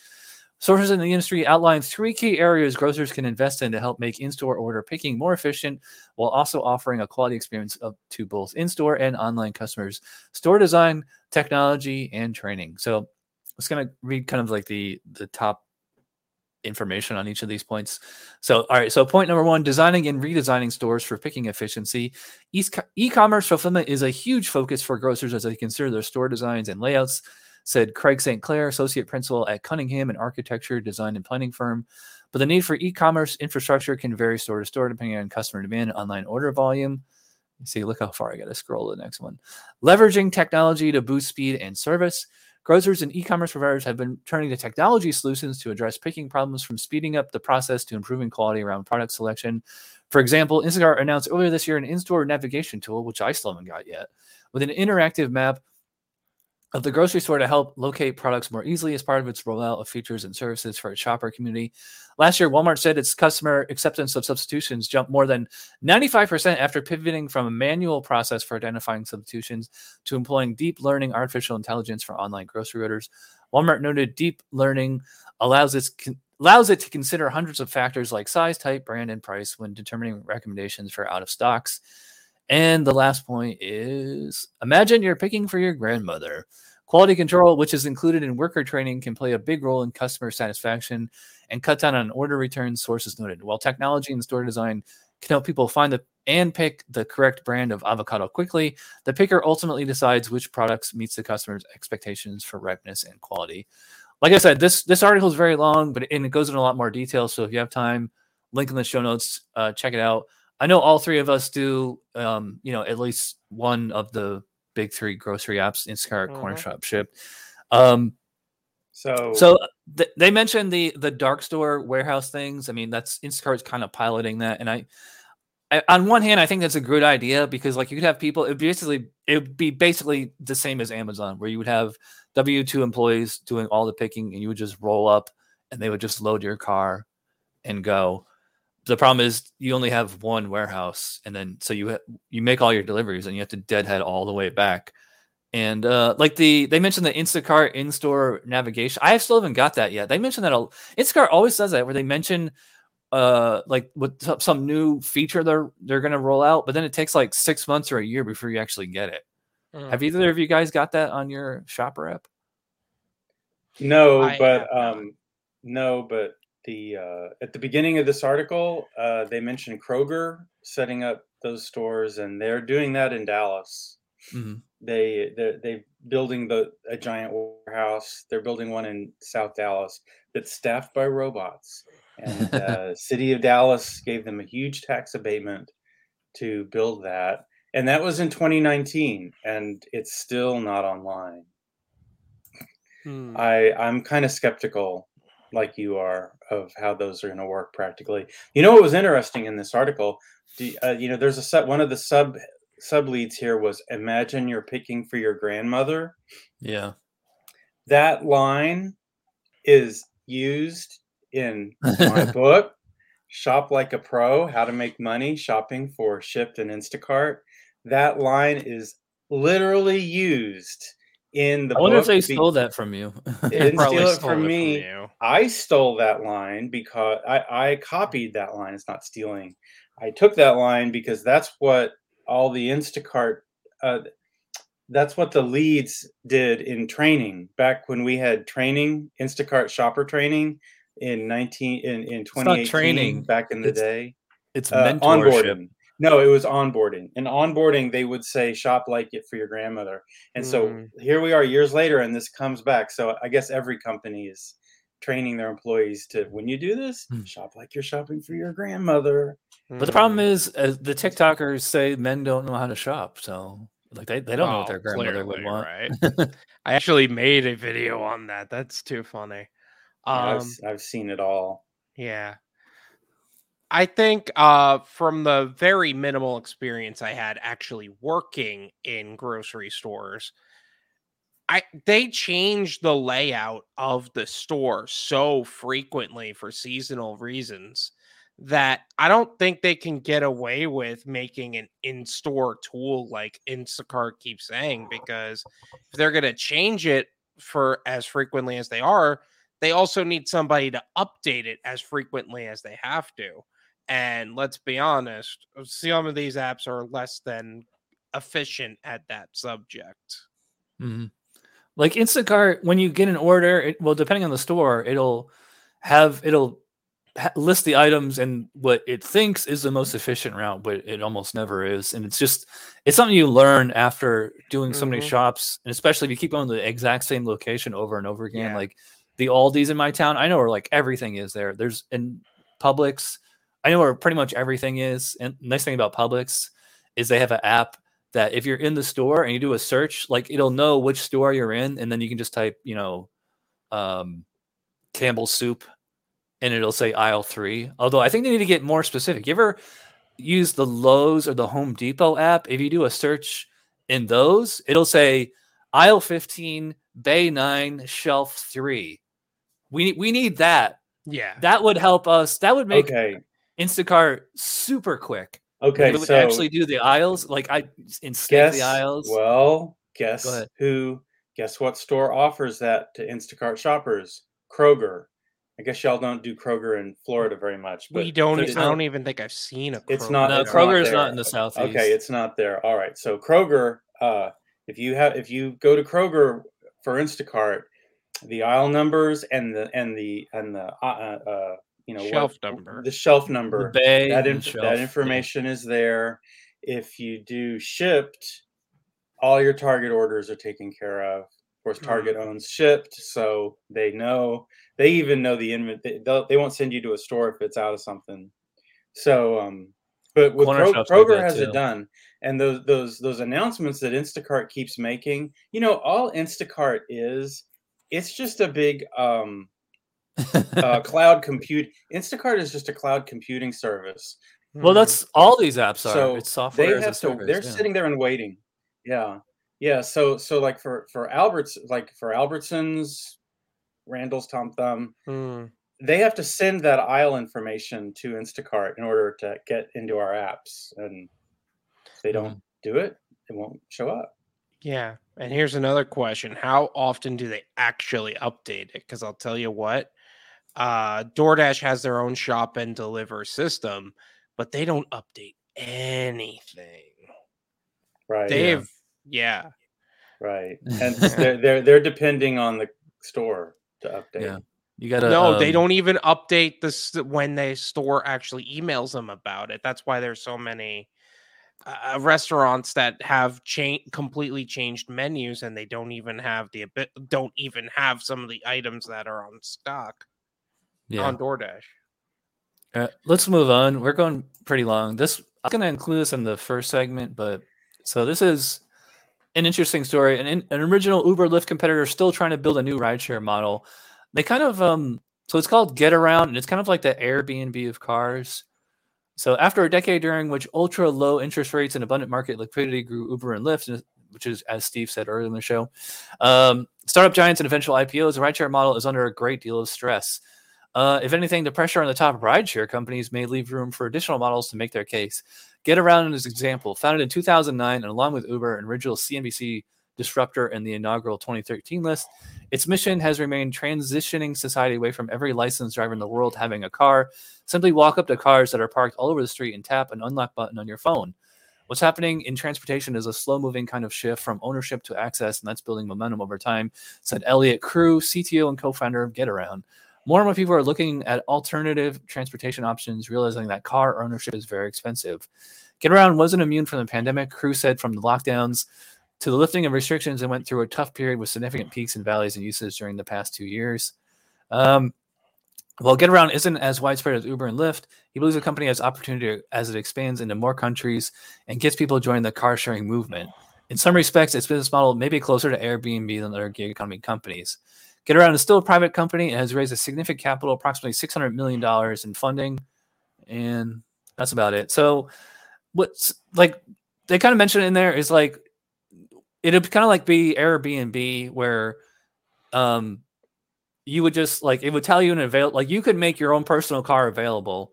S1: Sources in the industry outline three key areas grocers can invest in to help make in-store order picking more efficient while also offering a quality experience of, to both in-store and online customers. Store design, technology, and training. So I going to read kind of like the the top information on each of these points. So, all right. So, point number one designing and redesigning stores for picking efficiency. E-commerce fulfillment is a huge focus for grocers as they consider their store designs and layouts, said Craig St. Clair, associate principal at Cunningham, an architecture, design, and planning firm. But the need for e-commerce infrastructure can vary store to store depending on customer demand and online order volume. See, look how far I got to scroll to the next one. Leveraging technology to boost speed and service. Grocers and e-commerce providers have been turning to technology solutions to address picking problems from speeding up the process to improving quality around product selection. For example, Instacart announced earlier this year an in-store navigation tool, which I still haven't got yet, with an interactive map of the grocery store to help locate products more easily as part of its rollout of features and services for its shopper community. Last year, Walmart said its customer acceptance of substitutions jumped more than 95% after pivoting from a manual process for identifying substitutions to employing deep learning artificial intelligence for online grocery orders. Walmart noted deep learning allows its allows it to consider hundreds of factors like size, type, brand, and price when determining recommendations for out of stocks. And the last point is imagine you're picking for your grandmother. Quality control, which is included in worker training, can play a big role in customer satisfaction and cut down on order returns, sources noted. While technology and store design can help people find the and pick the correct brand of avocado quickly, the picker ultimately decides which products meets the customer's expectations for ripeness and quality. Like I said, this this article is very long, but and it goes into a lot more detail. So if you have time, link in the show notes, uh, check it out. I know all three of us do, um, you know, at least one of the big three grocery apps, Instacart, Corner
S3: Mhm.
S1: Shop, Shipt. Um,
S2: So,
S1: so th- they mentioned the the dark store warehouse things. I mean, that's Instacart's kind of piloting that, and I, I, on one hand, I think that's a good idea because like you could have people. It would basically it would be basically the same as Amazon, where you would have W two employees doing all the picking, and you would just roll up, and they would just load your car, and go. The problem is you only have one warehouse, and then so you ha- you make all your deliveries, and you have to deadhead all the way back. And uh, like the they mentioned the Instacart in-store navigation. I still haven't got that yet. They mentioned that a, Instacart always does that, where they mention uh like with some- some new feature they're they're gonna roll out, but then it takes like six months or a year before you actually get it.
S3: Mm.
S1: Have either of you guys got that on your shopper app?
S2: no,
S3: I
S2: but um, no, but the uh, at the beginning of this article, uh, they mentioned Kroger setting up those stores, and they're doing that in Dallas.
S1: Mhm.
S2: They they they building the a giant warehouse. They're building one in South Dallas that's staffed by robots. And uh, City of Dallas gave them a huge tax abatement to build that, and that was in 2019, and it's still not online.
S3: Hmm.
S2: I I'm kind of skeptical, like you are, of how those are going to work practically. You know what was interesting in this article? Do, uh, you know, there's a sub, one of the sub sub leads here was imagine you're picking for your grandmother.
S1: Yeah.
S2: That line is used in my book, Shop Like a Pro: How to Make Money Shopping for Shipt and Instacart. That line is literally used in the
S1: I wonder if they stole that from you.
S2: They didn't steal it from me.
S3: you.
S2: I stole that line because I, I copied that line. It's not stealing. I took that line because that's what all the Instacart, uh, that's what the leads did in training back when we had training Instacart shopper training in 19 in in
S1: not
S2: 2018
S1: training,
S2: back in the
S1: it's
S2: day.
S1: It's
S2: Uh,
S1: mentorship.
S2: onboarding. No, it was onboarding. In onboarding, they would say shop like it for your grandmother. And so
S3: Mm.
S2: here we are years later, and this comes back. So I guess every company is training their employees to when you do this,
S1: Hmm.
S2: shop like you're shopping for your grandmother.
S1: But the problem
S3: Mm.
S1: is, uh, the TikTokers say men don't know how to shop. So, like, they, they don't know what their
S3: Well,
S1: grandmother would want.
S3: right? I actually made a video on that. That's too funny.
S2: Yeah, I've,
S3: Um,
S2: s- I've seen it all.
S3: Yeah. I think uh, from the very minimal experience I had actually working in grocery stores, I they change the layout of the store so frequently for seasonal reasons that I don't think they can get away with making an in-store tool like Instacart keeps saying because if they're going to change it for as frequently as they are, they also need somebody to update it as frequently as they have to. And let's be honest, some of these apps are less than efficient at that subject.
S1: Mhm. Like Instacart, when you get an order, it, well, depending on the store, it'll have it'll ha- list the items and what it thinks is the most efficient route, but it almost never is. And it's just it's something you learn after doing so many
S3: Mhm.
S1: shops, and especially if you keep going to the exact same location over and over again.
S3: Yeah.
S1: Like the Aldi's in my town, I know where like everything is there. There's in Publix, I know where pretty much everything is. And nice thing about Publix is they have an app that if you're in the store and you do a search, like it'll know which store you're in, and then you can just type, you know, um, Campbell's soup, and it'll say aisle three. Although I think they need to get more specific. You ever use the Lowe's or the Home Depot app? If you do a search in those, it'll say aisle 15, bay nine, shelf three. We we need that.
S3: Yeah.
S1: That would help us. That would make
S2: Okay.
S1: Instacart super quick.
S2: Okay.
S1: It would
S2: So
S1: actually do the aisles, like I inspect the aisles.
S2: well, guess who? Guess what store offers that to Instacart shoppers? Kroger. I guess y'all don't do Kroger in Florida very much. But
S3: we don't.
S1: there's
S3: I
S1: no-
S3: don't even think I've seen a.
S2: It's not.
S1: No,
S2: it's
S1: Kroger is not in the southeast.
S2: Okay, it's not there. All right. So Kroger, uh, if you have, if you go to Kroger for Instacart, the aisle numbers and the and the and the uh, uh, uh, you know what-
S3: Shelf number.
S2: the shelf
S1: The
S2: number,
S1: bay
S2: that inf-
S1: shelf,
S2: that
S1: yeah.
S2: information is there. If you do Shipt, all your Target orders are taken care of. Of course,
S1: Mm-hmm.
S2: Target owns Shipt, so they know. They even know the inventory. They, they won't send you to a store if it's out of something. So, um, but with
S1: Corner
S2: Kro-
S1: shops like
S2: Kroger has
S1: too.
S2: it done, and those those those announcements that Instacart keeps making. You know, all Instacart is, it's just a big um, uh, cloud compute. Instacart is just a cloud computing service.
S1: well,
S3: Hmm.
S1: that's all these apps are.
S2: So
S1: it's software
S2: they
S1: as a
S2: have to.
S1: service.
S2: They're
S1: yeah.
S2: sitting there and waiting. Yeah, yeah. So so like for for Alberts, like for Albertsons, Randall's, Tom Thumb,
S3: Hmm.
S2: they have to send that aisle information to Instacart in order to get into our apps, and if they don't do it, it won't show up.
S3: Yeah. And here's another question. How often do they actually update it? Because I'll tell you what, uh, DoorDash has their own shop and deliver system, but they don't update anything.
S2: Right.
S3: They've, yeah.
S2: Right. And they're they're they're depending on the store to update.
S1: Yeah. You got to.
S3: No, they don't even update this when the store actually emails them about it. That's why there's so many uh, restaurants that have cha- completely changed menus and they don't even have the abi- don't even have some of the items that are on stock
S1: Yeah.
S3: on DoorDash.
S1: Uh, let's move on. We're going pretty long. This I'm going to include this in the first segment, but so this is an interesting story. An, an original Uber Lyft competitor still trying to build a new rideshare model. They kind of um so it's called Get Around, and it's kind of like the Airbnb of cars. So after a decade during which ultra low interest rates and abundant market liquidity grew Uber and Lyft, which is as Steve said earlier in the show, um, startup giants and eventual IPOs, the rideshare model is under a great deal of stress. Uh, if anything, the pressure on the top rideshare companies may leave room for additional models to make their case. Get Around is an example. Founded in 2009 and along with Uber, an original CNBC disruptor in the inaugural 2013 list, its mission has remained transitioning society away from every licensed driver in the world having a car. Simply walk up to cars that are parked all over the street and tap an unlock button on your phone. What's happening in transportation is a slow moving kind of shift from ownership to access, and that's building momentum over time, said Elliot Kroo, CTO and co founder of GetAround. More and more people are looking at alternative transportation options, realizing that car ownership is very expensive. GetAround wasn't immune from the pandemic. Kroo said from the lockdowns to the lifting of restrictions and went through a tough period with significant peaks and valleys in usage during the past two years. Um, while GetAround isn't as widespread as Uber and Lyft, he believes the company has opportunity as it expands into more countries and gets people joining the car sharing movement. In some respects, its business model may be closer to Airbnb than other gig economy companies. GetAround is still a private company and has raised a significant capital, approximately $600 million in funding. And that's about it. So, what's like they kind of mentioned in there is like it'd kind of like be Airbnb where um you would just like it would tell you an avail like you could make your own personal car available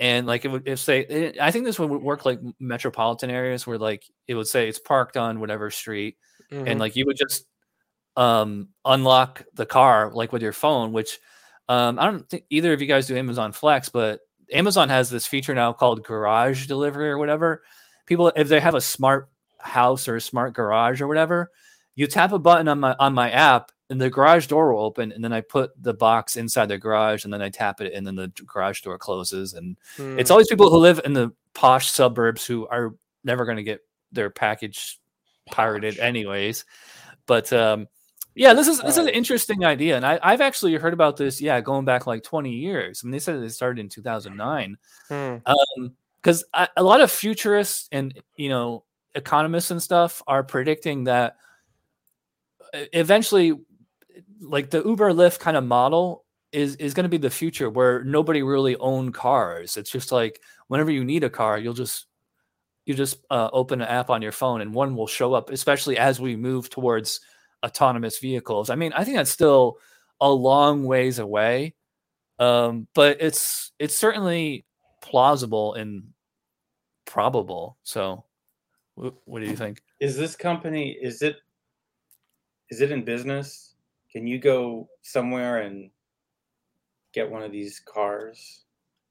S1: and like it would if say it, i think this would work like metropolitan areas where like it would say it's parked on whatever street
S3: Mhm.
S1: and like you would just um unlock the car like with your phone which um i don't think either of you guys do amazon flex but amazon has this feature now called garage delivery or whatever people if they have a smart house or a smart garage or whatever you tap a button on my on my app and the garage door will open and then i put the box inside the garage and then i tap it and then the garage door closes and it's
S3: Hmm.
S1: always people who live in the posh suburbs who are never going to get their package pirated
S3: Posh.
S1: anyways but um yeah this is this is an interesting idea and I, i've actually heard about this yeah going back like 20 years. I mean they said it started in 2009
S3: Hmm.
S1: um because a lot of futurists and you know economists and stuff are predicting that e- eventually like the uber lyft kind of model is is going to be the future where nobody really own cars. It's just like whenever you need a car you'll just you just uh, open an app on your phone and one will show up especially as we move towards autonomous vehicles i mean i think that's still a long ways away um, but it's it's certainly plausible and probable so wh- what do you think
S2: Is this company is it is it in business? Can you go somewhere and get one of these cars?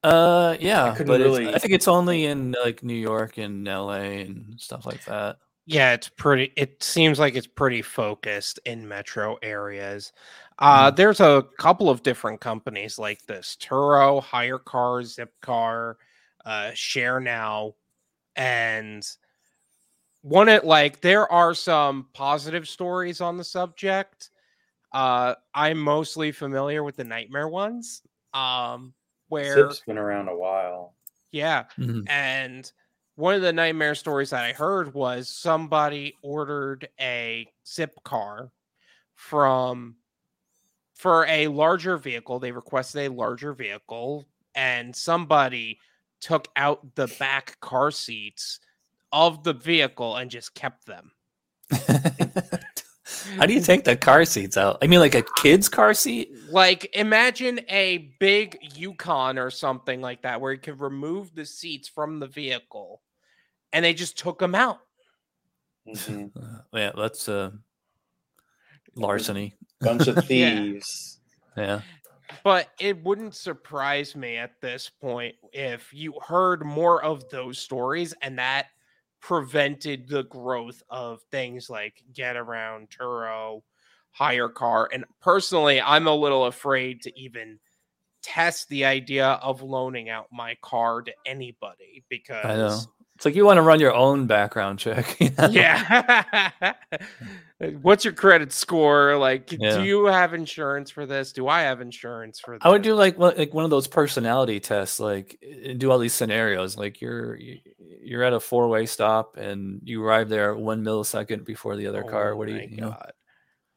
S1: uh yeah
S2: couldn't
S1: but
S2: really-
S1: i think it's only in like new york and la and stuff like that
S3: Yeah, it's pretty. It seems like it's pretty focused in metro areas. Uh, There's a couple of different companies like this: Turo, HyreCar, Zipcar, uh, Share Now, and one it like there are some positive stories on the subject. Uh, I'm mostly familiar with the nightmare ones, um, where
S2: Zip's been around a while.
S3: yeah,
S1: Mhm.
S3: and one of the nightmare stories that I heard was somebody ordered a zip car from for a larger vehicle. They requested a larger vehicle, and somebody took out the back car seats of the vehicle and just kept them.
S1: how do you take the car seats out i mean like a kid's car seat
S3: Like imagine a big Yukon or something like that where you could remove the seats from the vehicle and they just took them out.
S2: Mhm.
S1: Uh, yeah that's uh larceny
S2: Bunch of
S3: Yeah.
S2: thieves.
S1: yeah
S3: But it wouldn't surprise me at this point if you heard more of those stories and that prevented the growth of things like Get Around, Turo, HyreCar. And personally, I'm a little afraid to even test the idea of loaning out my car to anybody because
S1: i know it's like you want to run your own background check you know?
S3: yeah. What's your credit score? Like,
S1: Yeah.
S3: do you have insurance for this? Do I have insurance for this?
S1: I would do like like one of those personality tests, like and do all these scenarios. Like you're you- you're at a four way stop and you arrive there one millisecond before the other car.
S3: Oh
S1: What do you, you know?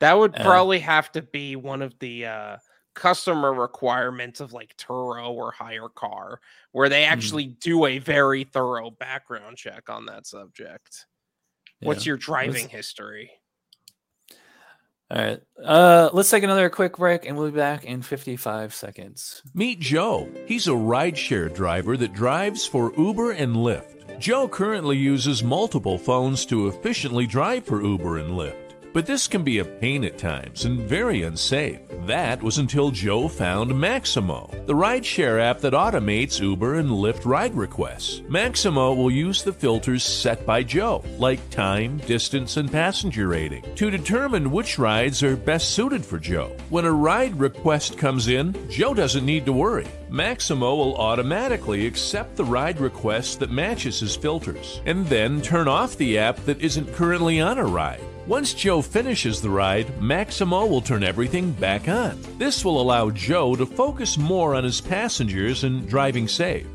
S3: That would probably have to be one of the uh, customer requirements of like Turo or HyreCar, where they
S1: Mm-hmm.
S3: actually do a very thorough background check on that subject. What's
S1: Yeah.
S3: your driving history?
S1: All right. Uh, let's take another quick break and we'll be back in 55 seconds.
S9: Meet Joe. He's a rideshare driver that drives for Uber and Lyft. Joe currently uses multiple phones to efficiently drive for Uber and Lyft. But this can be a pain at times and very unsafe. That was until Joe found Maxymo, the rideshare app that automates Uber and Lyft ride requests. Maxymo will use the filters set by Joe, like time, distance, and passenger rating, to determine which rides are best suited for Joe. When a ride request comes in, Joe doesn't need to worry. Maxymo will automatically accept the ride request that matches his filters, and then turn off the app that isn't currently on a ride. Once Joe finishes the ride, Maxymo will turn everything back on. This will allow Joe to focus more on his passengers and driving safe.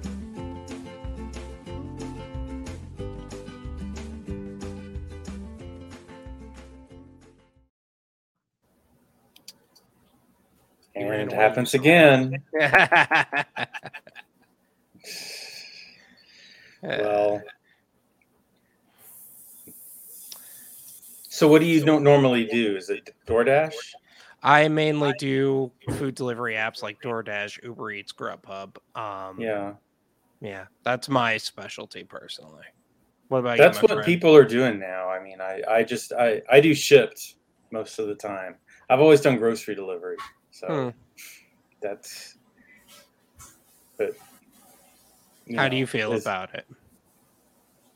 S2: And it happens again. Well, so what do you no- normally do? Is it DoorDash?
S3: I mainly do food delivery apps like DoorDash, Uber Eats, Grubhub. Um,
S2: Yeah,
S3: yeah, that's my specialty personally. What about
S2: that's
S3: you?
S2: what
S3: friend?
S2: people are doing now. I mean, I I just I I do Shipt most of the time. I've always done grocery delivery, so
S3: Hmm.
S2: that's. But
S3: How do you feel about it?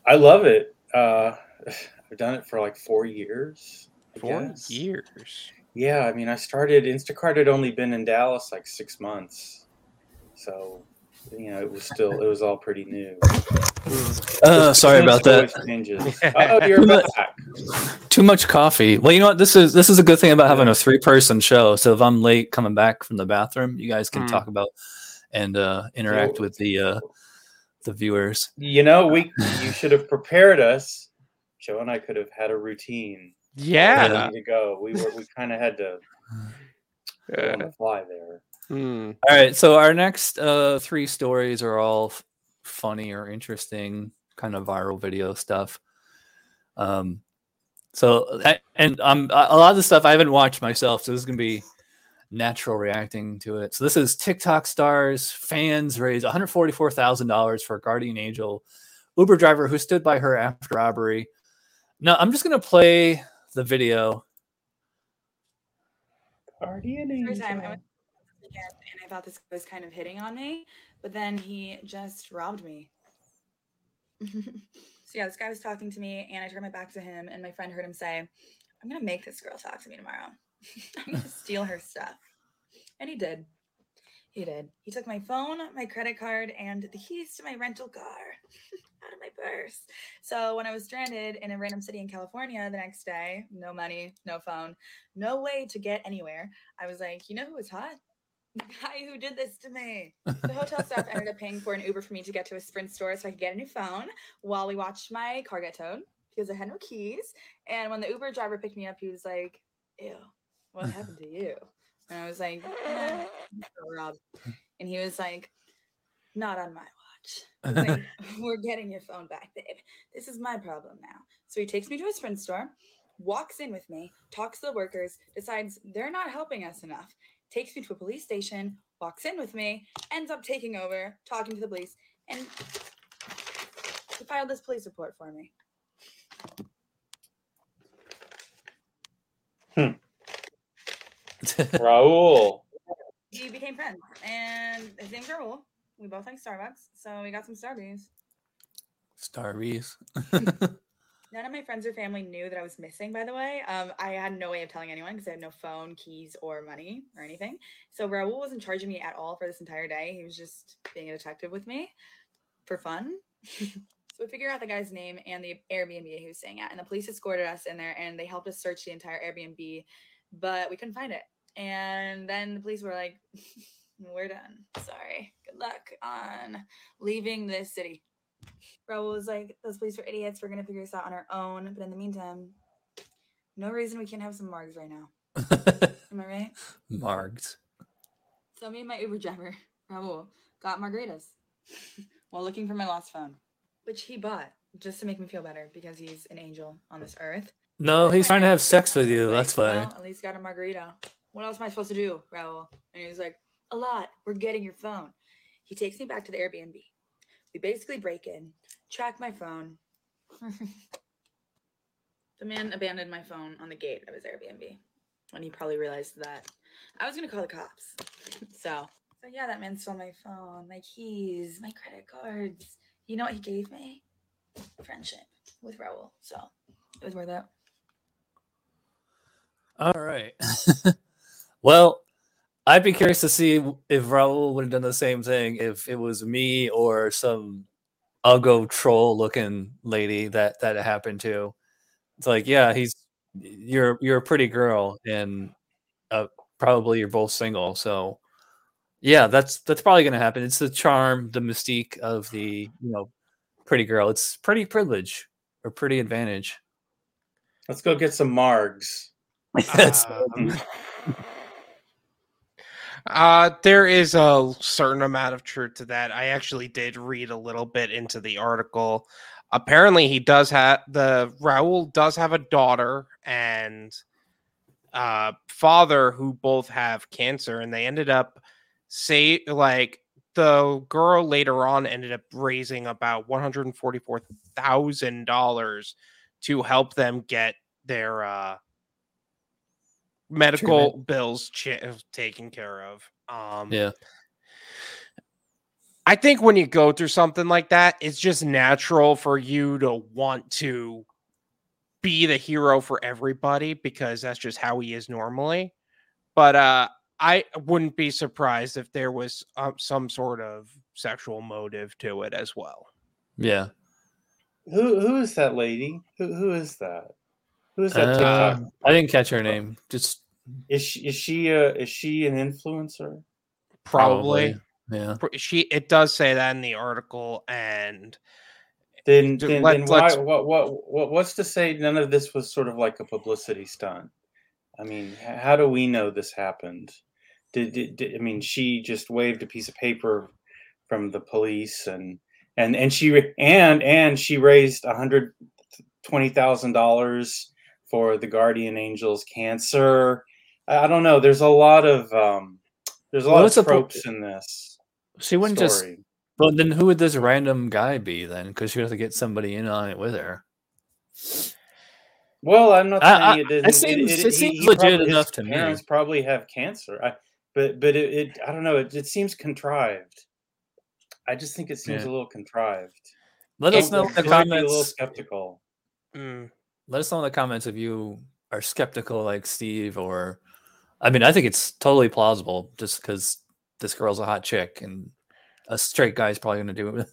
S2: I love it. Uh, I've done it for like four years. I
S3: Four
S2: guess.
S3: years.
S2: Yeah, I mean, I started Instacart had only been in Dallas like six months, so you know it was still it was all pretty new.
S1: Uh, sorry about that.
S2: Changes. Oh, you're
S1: Too much-
S2: back.
S1: Too much coffee. Well, you know what? This is this is a good thing about having a three person show. So if I'm late coming back from the bathroom, you guys can
S3: Mm.
S1: talk about and uh, interact
S2: Cool.
S1: with the uh, the viewers.
S2: You know, we you should have prepared us. Joe and I could have had a routine.
S3: Yeah.
S2: to go. We were we kind of had to go on
S3: Uh,
S2: the fly there.
S3: hmm.
S1: All right. So our next uh, three stories are all f- funny or interesting, kind of viral video stuff. Um, so a- and um, a a lot of the stuff I haven't watched myself, so this is gonna be natural reacting to it. So this is TikTok stars fans raised one hundred forty four thousand dollars for a guardian angel Uber driver who stood by her after robbery. Now I'm just gonna play the video.
S2: Guardian
S10: First time I
S2: angel.
S10: went this weekend and I thought this was kind of hitting on me, but then he just robbed me. so yeah, this guy was talking to me and I turned my back to him and my friend heard him say, I'm gonna make this girl talk to me tomorrow. I'm gonna steal her stuff. And he did. He did. He took my phone, my credit card, and the keys to my rental car out of my purse. So when I was stranded in a random city in California the next day, no money, no phone, no way to get anywhere, I was like, you know who was hot? The guy who did this to me. The hotel staff ended up paying for an Uber for me to get to a Sprint store so I could get a new phone while we watched my car get towed because I had no keys. And when the Uber driver picked me up, he was like, Ew, what happened to you? And I was like, "Eh, Rob. And he was like, Not on my watch. Like, We're getting your phone back, babe. This is my problem now. So he takes me to his friend's store, walks in with me, talks to the workers, decides they're not helping us enough, takes me to a police station, walks in with me, ends up taking over, talking to the police, and he filed this police report for me.
S2: Raul.
S10: We became friends, and his name's Raul. We both like Starbucks, so we got some Starbies.
S1: Starbies.
S10: None of my friends or family knew that I was missing, by the way. Um, I had no way of telling anyone because I had no phone, keys, or money or anything. So Raul wasn't charging me at all for this entire day. He was just being a detective with me for fun. so we figured out the guy's name and the Airbnb he was staying at. And the police escorted us in there and they helped us search the entire Airbnb, but we couldn't find it. And then the police were like, We're done. Sorry. Good luck on leaving this city. Raul was like, Those police are idiots. We're going to figure this out on our own. But in the meantime, no reason we can't have some margs right now. Am I right?
S1: Margs.
S10: So me and my Uber driver, Raul, got margaritas while looking for my lost phone, which he bought just to make me feel better because he's an angel on this earth.
S1: No, he's trying to have sex with you. That's why.
S10: Well, at least got a margarita. What else am I supposed to do, Raul? And he was like, a lot. We're getting your phone. He takes me back to the Airbnb. We basically break in, track my phone. The man abandoned my phone on the gate of his Airbnb when he probably realized that I was gonna call the cops. So, so yeah, that man stole my phone, my keys, my credit cards. You know what he gave me? Friendship with Raul. So it was worth it.
S1: All right. well, I'd be curious to see if Raul would have done the same thing if it was me or some uggo troll looking lady that that it happened to. It's like, yeah, he's you're you're a pretty girl and uh, probably you're both single, so yeah, that's that's probably gonna happen. It's the charm, the mystique of the you know pretty girl. It's pretty privilege or pretty advantage.
S2: Let's go get some margs.
S1: That's
S3: Um, Uh, there is a certain amount of truth to that. I actually did read a little bit into the article. Apparently, he does have the Raul does have a daughter and uh father who both have cancer, and they ended up say like the girl later on ended up raising about one hundred forty four thousand dollars to help them get their uh medical bills cha- taken care of. Um,
S1: yeah.
S3: I think when you go through something like that, it's just natural for you to want to be the hero for everybody because that's just how he is normally. But uh, I wouldn't be surprised if there was uh, some sort of sexual motive to it as well.
S1: Yeah.
S2: Who who is that lady? Who who is that? Who is that
S1: Uh,
S2: TikTok?
S1: I didn't catch her name. Just
S2: Is she is she uh is she an influencer?
S3: Probably.
S1: Yeah.
S3: She it does say that in the article, and
S2: Then
S3: D-
S2: then,
S3: let-
S2: then why what, what what what's to say none of this was sort of like a publicity stunt? I mean, how do we know this happened? Did, did, did I mean she just waved a piece of paper from the police and and and she and and she raised hundred twenty thousand dollars for the guardian angels cancer. I I don't know. There's a lot of um, there's a lot
S1: what's
S2: of
S1: the po-
S2: tropes in this.
S1: She wouldn't just.
S2: story.
S1: But then who would this random guy be then? Because she would have to get somebody in on it with her.
S2: Well, I'm not saying
S1: I-
S2: it
S1: it
S2: doesn't.
S1: seems- it
S2: he-
S1: seems
S2: he
S1: legit
S2: probably-
S1: enough
S2: his
S1: to me.
S2: Parents probably have cancer, I, but but it, it I don't know. It, it seems contrived. I just think it seems
S1: Yeah.
S2: a little contrived.
S1: Let us know in the
S2: might be a little
S1: comments.
S2: skeptical.
S3: mm,
S1: Let us know in the comments if you are skeptical like Steve or. I mean, I think it's totally plausible just because this girl's a hot chick and a straight guy's probably going to do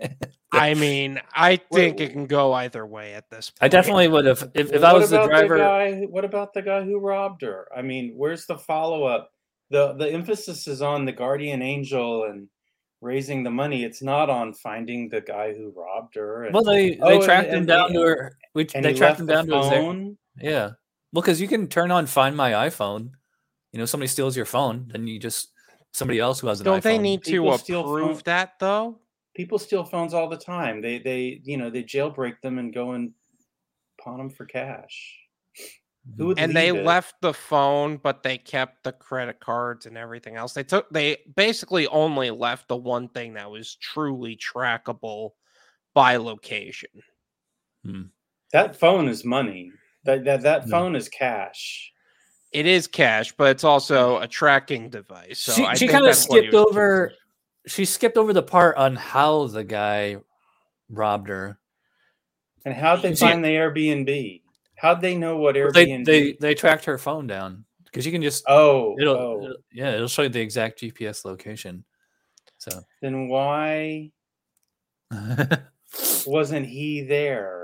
S1: it.
S3: I mean, I think
S2: Wait,
S3: it can go either way at this point.
S1: I definitely would have if, if I was the
S2: about
S1: driver.
S2: guy, what about the guy who robbed her? I mean, where's the follow up? the The emphasis is on the guardian angel and raising the money. It's not on finding the guy who robbed her. And,
S1: Well, they oh, they
S2: Oh, and-
S1: tracked him
S2: and-
S1: down
S2: and-
S1: to her. We, they tracked
S2: left
S1: him
S2: the
S1: down to his.
S2: phone.
S1: Yeah. Well, because you can turn on Find My iPhone. You know, somebody steals your phone, then you just somebody else who has an
S3: Don't
S1: iPhone.
S3: they need to
S2: People steal
S3: approve
S2: phone-
S3: that though?
S2: People steal phones all the time. They they you know they jailbreak them and go and pawn them for cash. Mm-hmm. Who would
S3: And they
S2: it?
S3: left the phone, but they kept the credit cards and everything else. They took they basically only left the one thing that was truly trackable by location. Hmm.
S2: That phone is money. That that that
S1: Yeah.
S2: phone is cash.
S3: It is cash, but it's also a tracking device. So
S1: she she kind of
S3: that's what he
S1: skipped over.
S3: confused.
S1: She skipped over the part on how the guy robbed her.
S2: And how'd they
S1: See-
S2: find the Airbnb? How'd they know what
S1: They
S2: Airbnb?
S1: they they tracked her phone down because you can just
S2: oh,
S1: it'll,
S2: oh.
S1: it'll- yeah it'll show you the exact GPS location. So
S2: Then why wasn't he there?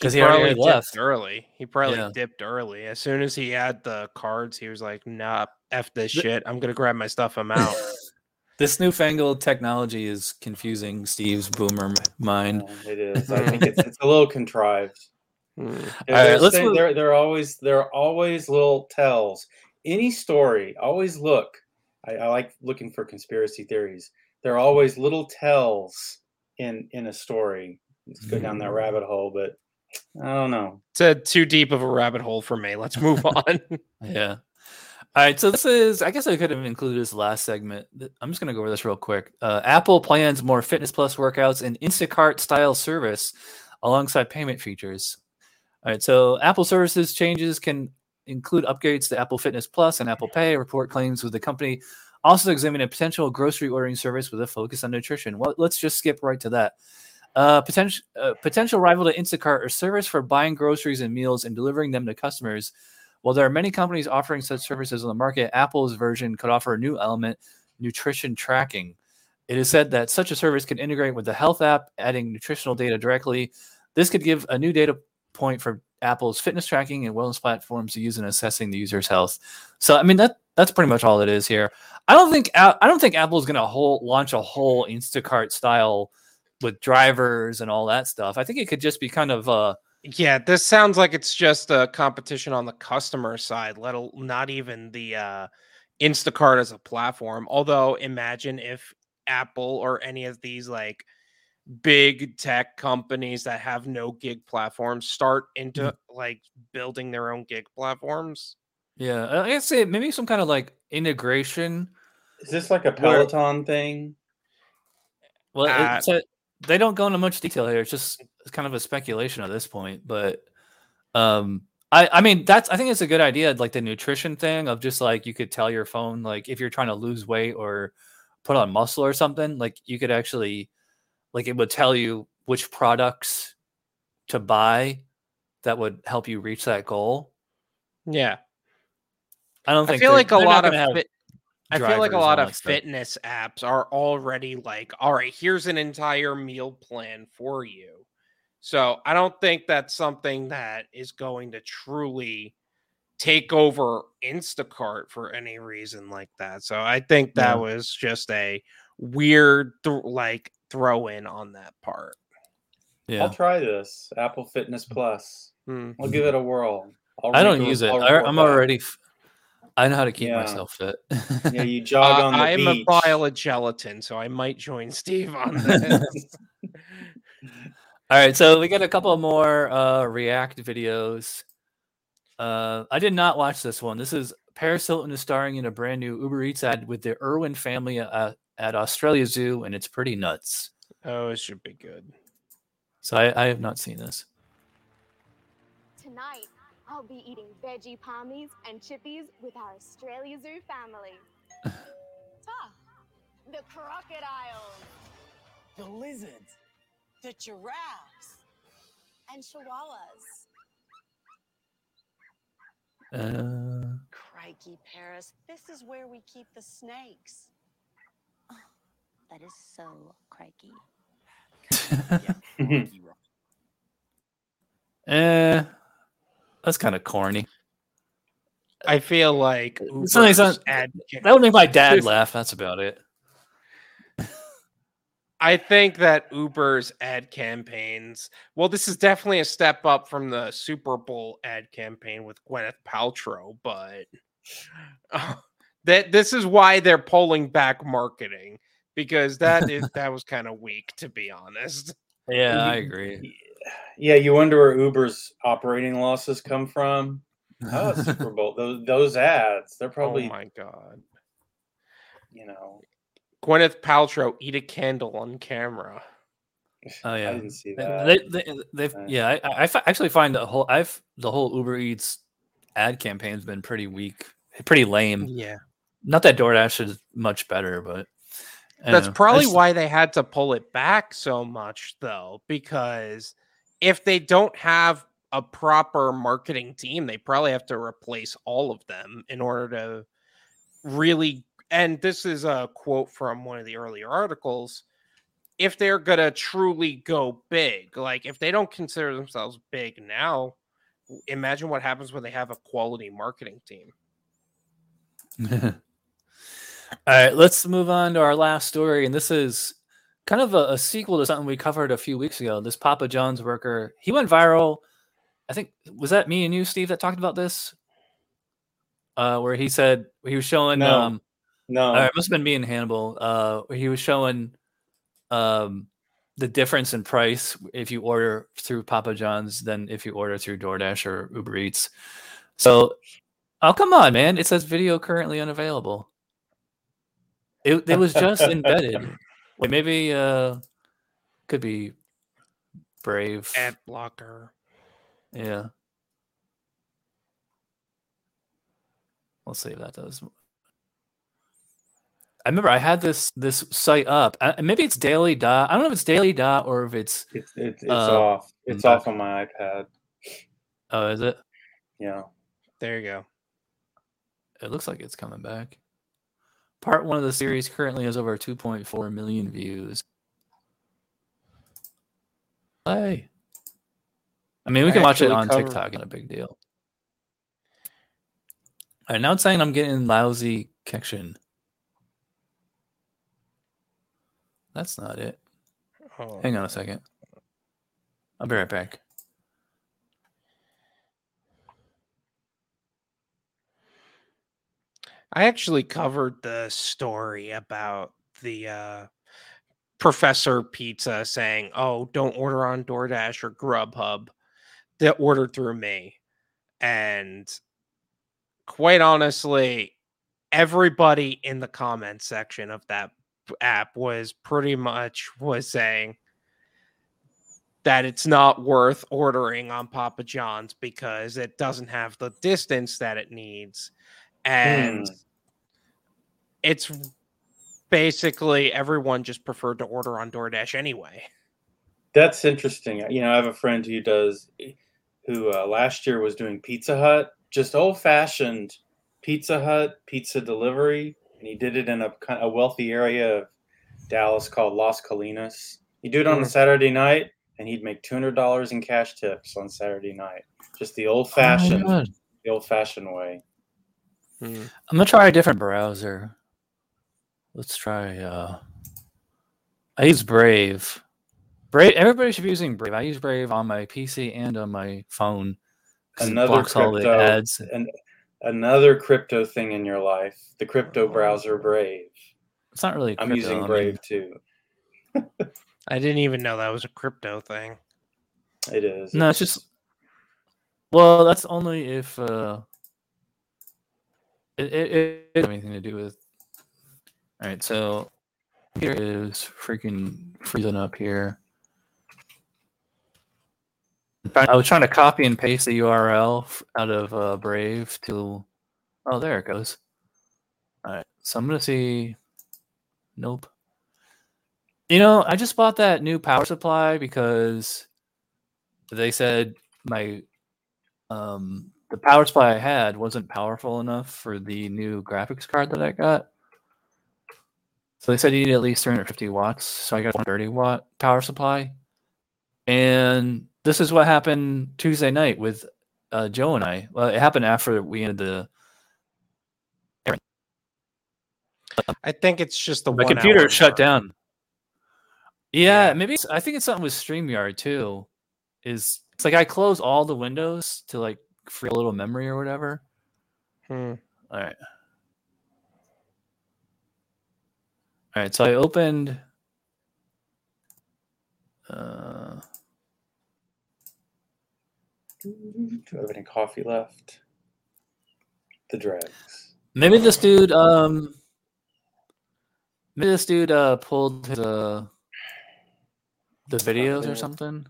S1: 'Cause he already
S3: probably
S1: left.
S3: dipped early. He probably
S1: Yeah.
S3: dipped early. As soon as he had the cards, he was like, "Nah, f this shit. I'm gonna grab my stuff. I'm out."
S1: this newfangled technology is confusing Steve's boomer mind.
S2: Oh, it is. I think it's it's a little contrived.
S3: Hmm.
S2: There-
S1: All right,
S2: there's
S1: let's
S2: thing-
S1: move-
S2: there, there are always there are always little tells. Any story, always look. I, I like looking for conspiracy theories. There are always little tells in in a story. Let's go down that rabbit hole, but I don't know.
S3: It's a too deep of a rabbit hole for me. Let's move on.
S1: Yeah. All right. So this is, I guess I could have included this last segment. I'm just going to go over this real quick. Uh, Apple plans more Fitness Plus workouts and Instacart style service alongside payment features. All right, so Apple services changes can include upgrades to Apple Fitness Plus and Apple Pay. Report claims with the company also examine a potential grocery ordering service with a focus on nutrition. Well, let's just skip right to that. Uh, potential uh, potential rival to Instacart or service for buying groceries and meals and delivering them to customers. While there are many companies offering such services on the market, Apple's version could offer a new element: nutrition tracking. It is said that such a service can integrate with the health app, adding nutritional data directly. This could give a new data point for Apple's fitness tracking and wellness platforms to use in assessing the user's health. So, I mean that that's pretty much all it is here. I don't think I don't think Apple's going to launch a whole Instacart style with drivers and all that stuff. I think it could just be kind of uh
S3: yeah, this sounds like it's just a competition on the customer side, let al- not even the uh Instacart as a platform. Although imagine if Apple or any of these like big tech companies that have no gig platforms start into
S1: Mm-hmm.
S3: like building their own gig platforms.
S1: yeah, I guess say maybe some kind of like integration.
S2: Is this like a
S1: Where-
S2: Peloton thing?
S1: Well,
S3: Uh,
S1: it's a, they don't go into much detail here. It's just it's kind of a speculation at this point, but um I I mean that's I think it's a good idea like the nutrition thing of just like you could tell your phone like if you're trying to lose weight or put on muscle or something, like you could actually like it would tell you which products to buy that would help you reach that goal.
S3: Yeah.
S1: I don't
S3: I feel like a lot of
S1: have
S3: fit, I feel like a lot of
S1: that stuff.
S3: fitness apps are already like, all right, here's an entire meal plan for you. So I don't think that's something that is going to truly take over Instacart for any reason like that. So I think that
S2: Yeah.
S3: was just a weird th- like throw in on that part.
S1: Yeah.
S2: I'll try this Apple Fitness Plus.
S3: Hmm.
S2: I'll give it a whirl. I'll
S1: I don't use it.
S2: I'll
S1: I,
S2: report
S1: I'm already. F- I know how to keep
S2: Yeah.
S1: myself fit.
S2: Yeah, you jog
S3: Uh,
S2: on the
S3: I am
S2: beach.
S3: a pile of gelatin, so I might join Steve on this.
S1: All right, so we got a couple more uh, React videos. Uh, I did not watch this one. This is Paris Hilton is starring in a brand new Uber Eats ad with the Irwin family uh, at Australia Zoo, and it's pretty nuts.
S3: oh, it should be good.
S1: So I, I have not seen this.
S11: Tonight, I'll be eating veggie palmies and chippies with our Australia Zoo family.
S12: Ah, the crocodiles, the lizards, the giraffes, and chihuahuas.
S1: Uh,
S12: Crikey, Paris, this is where we keep the snakes.
S13: That is so crikey.
S1: eh, that's kind of corny.
S3: I feel like
S1: Something that would make my dad laugh. That's about it.
S3: I think that Uber's ad campaigns, well, this is definitely a step up from the Super Bowl ad campaign with Gwyneth Paltrow, but that this is why they're pulling back marketing because that is that was kind of weak to be honest.
S1: Yeah, I agree.
S2: Yeah, you wonder where Uber's operating losses come from. Oh, Super Bowl. Those those ads. They're probably
S3: oh my god.
S2: you know.
S3: Gwyneth Paltrow eat a candle on camera.
S1: Oh yeah,
S2: I didn't see that.
S1: They, they, they've
S2: Uh,
S1: yeah. I, I fi- actually find the whole I've the whole Uber Eats ad campaign's been pretty weak, pretty lame.
S3: Yeah.
S1: Not that DoorDash is much better, but
S3: That's
S1: know.
S3: Probably
S1: just-
S3: why they had to pull it back so much, though, because if they don't have a proper marketing team, they probably have to replace all of them in order to really. And this is a quote from one of the earlier articles. If they're going to truly go big, like if they don't consider themselves big now, imagine what happens when they have a quality marketing team.
S1: All right, let's move on to our last story, and this is kind of a, a sequel to something we covered a few weeks ago. This Papa John's worker, he went viral. I think was that me and you, Steve, that talked about this, uh, where he said he was showing.
S2: No.
S1: Um,
S2: No.
S1: it must have been me and Hannibal. Uh, where he was showing um, the difference in price if you order through Papa John's than if you order through DoorDash or Uber Eats. So, oh come on, man! It says video currently unavailable. It, it was just embedded. Wait, maybe uh, could be Brave.
S3: Ad blocker.
S1: Yeah. Let's see if that does. I remember I had this this site up. Uh, maybe it's daily dot. I don't know if it's daily dot or if it's
S2: It's it's, it's
S1: uh,
S2: off. It's off on my iPad.
S1: Oh, is it?
S2: Yeah.
S3: There you go.
S1: It looks like it's coming back. Part one of the series currently has over 2.4 million views. Hey. I mean, we
S3: I
S1: can watch it on TikTok. Not a big deal. All right, now it's saying I'm getting lousy connection. That's not it.
S3: Oh,
S1: Hang on a second. I'll be right back.
S3: I actually covered the story about the uh, Professor Pizza saying, "Oh, don't order on DoorDash or Grubhub. They order through me." And quite honestly, everybody in the comment section of that app was pretty much was saying that it's not worth ordering on Papa John's because it doesn't have the distance that it needs. And
S2: Hmm.
S3: It's basically everyone just preferred to order on DoorDash anyway.
S2: That's interesting. You know, I have a friend who does, who uh, last year was doing Pizza Hut, just old fashioned Pizza Hut pizza delivery, and he did it in a kind a wealthy area of Dallas called Las Colinas. He'd do it on a
S3: Mm.
S2: Saturday night, and he'd make two hundred dollars in cash tips on Saturday night. Just the old fashioned,
S1: God.
S2: the old fashioned way.
S1: I'm gonna try a different browser. Let's try. uh I use Brave. Brave. Everybody should be using Brave. I use Brave on my PC and on my phone.
S2: Another
S1: blocks all the
S2: crypto,
S1: ads.
S2: and another crypto thing in your life. The crypto browser Brave.
S1: It's not really.
S2: I'm
S1: crypto,
S2: using
S1: I mean-
S2: Brave too.
S3: I didn't even know that was a crypto thing.
S2: It is.
S1: No, it's just. Well, that's only if uh, it, it, it doesn't have anything to do with. All right, so here is freaking freezing up here. I was trying to copy and paste the URL out of uh, Brave to. Oh, there it goes. All right, so I'm gonna see. Nope. You know, I just bought that new power supply because they said my um the power supply I had wasn't powerful enough for the new graphics card that I got. So they said you need at least 350 watts. So I got a 130 watt power supply. And this is what happened Tuesday night with uh, Joe and I. Well, it happened after we ended the.
S3: I think it's just the
S1: My
S3: one
S1: computer
S3: hour
S1: shut
S3: mark.
S1: down. Yeah, maybe I think it's something with StreamYard too. Is it's like I close all the windows to like free a little memory or whatever.
S3: Hmm.
S1: All right. All right, so I opened uh
S2: Do I have any coffee left? The dregs.
S1: maybe this dude um maybe this dude uh pulled his uh the videos or something.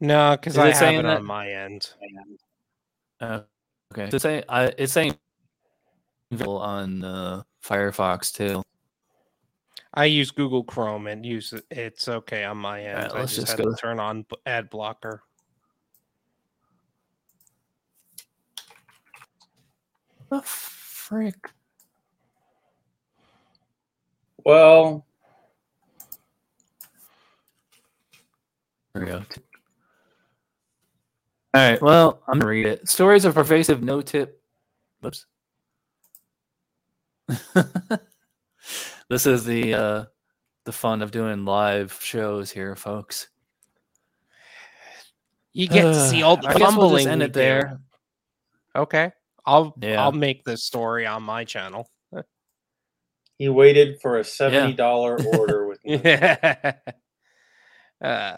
S3: No, because I
S1: it
S3: have it
S1: that?
S3: on my end.
S1: Uh, okay. It's saying I it's saying on uh, Firefox too.
S3: I use Google Chrome and use it. It's okay on my end.
S1: Alright,
S3: I
S1: let's
S3: just,
S1: just
S3: had
S1: go-
S3: to turn on ad blocker.
S1: The frick?
S2: Well,
S1: There we go. All right. Well, I'm gonna read it. Stories of pervasive no-tip. Whoops. this is the uh, the fun of doing live shows here, folks.
S3: You get to see all the
S1: I guess we'll
S3: fumbling.
S1: just end
S3: we
S1: it
S3: do.
S1: there.
S3: Okay, I'll
S1: Yeah.
S3: I'll make this story on my channel.
S2: he waited for a seventy dollar order with me.
S3: yeah. Uh,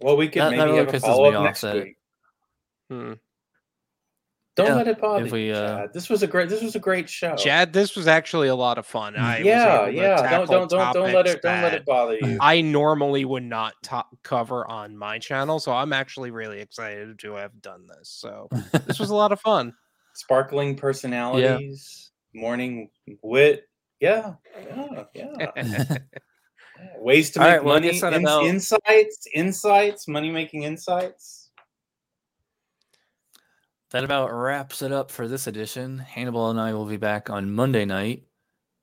S2: Well, we could
S1: That- that
S2: maybe
S1: really
S2: have a follow up next
S1: that-
S2: week.
S3: hmm.
S2: Don't
S1: Yeah,
S2: let it bother
S1: if we,
S2: you.
S1: uh,
S2: Chad. This was a great. This was a great show.
S3: Chad, this was actually a lot of fun. I
S2: yeah, yeah. Don't don't don't don't let it don't let it bother you.
S3: I normally would not to- cover on my channel, so I'm actually really excited to have done this. So this was a lot of fun.
S2: Sparkling personalities, morning wit. Yeah, yeah, yeah. Yeah. Ways to make
S1: right,
S2: money.
S1: guess that
S2: insights, insights, money making insights.
S1: That about wraps it up for this edition. Hannibal and I will be back on Monday night.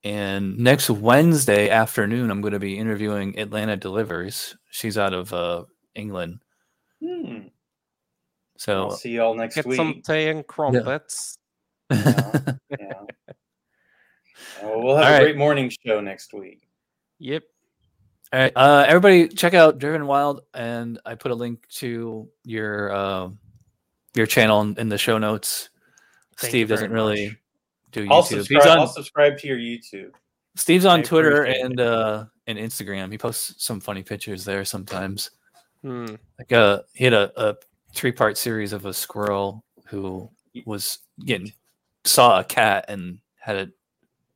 S1: And next Wednesday afternoon, I'm going to be interviewing Atlanta Delivers. She's out of uh, England.
S2: Hmm.
S1: So
S2: I'll see y'all next
S3: Get
S2: week.
S3: some tea and crumpets.
S2: Yeah. Well, we'll have
S1: All
S2: a
S1: right.
S2: great morning show next week.
S3: Yep.
S1: All right, uh, everybody, check out Driven Wyld, and I put a link to your uh, your channel in, in the show notes.
S3: Thank
S1: Steve doesn't really
S3: much.
S1: do
S2: I'll
S1: YouTube.
S2: subscribe.
S1: He's on
S2: I'll subscribe to your YouTube.
S1: Steve's on
S3: I
S1: Twitter and uh, and Instagram. He posts some funny pictures there sometimes.
S3: Hmm.
S1: Like uh, he had a, a three part series of a squirrel who was getting saw a cat and had to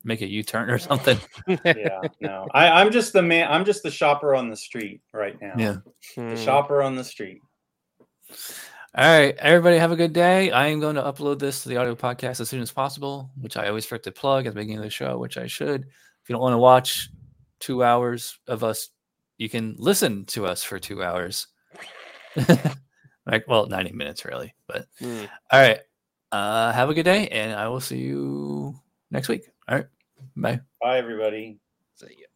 S1: make a U turn or something.
S2: Yeah, no, I, I'm just the man. I'm just the shopper on the street right now.
S1: Yeah.
S3: Hmm.
S2: the shopper on the street.
S1: All right, everybody, have a good day. I am going to upload this to the audio podcast as soon as possible, which I always forget to plug at the beginning of the show, which I should. If you don't want to watch two hours of us, you can listen to us for two hours. like, well, 90 minutes, really. But
S3: Hmm.
S1: all right, uh, have a good day, and I will see you next week. All right, bye.
S2: Bye, everybody.
S3: See ya.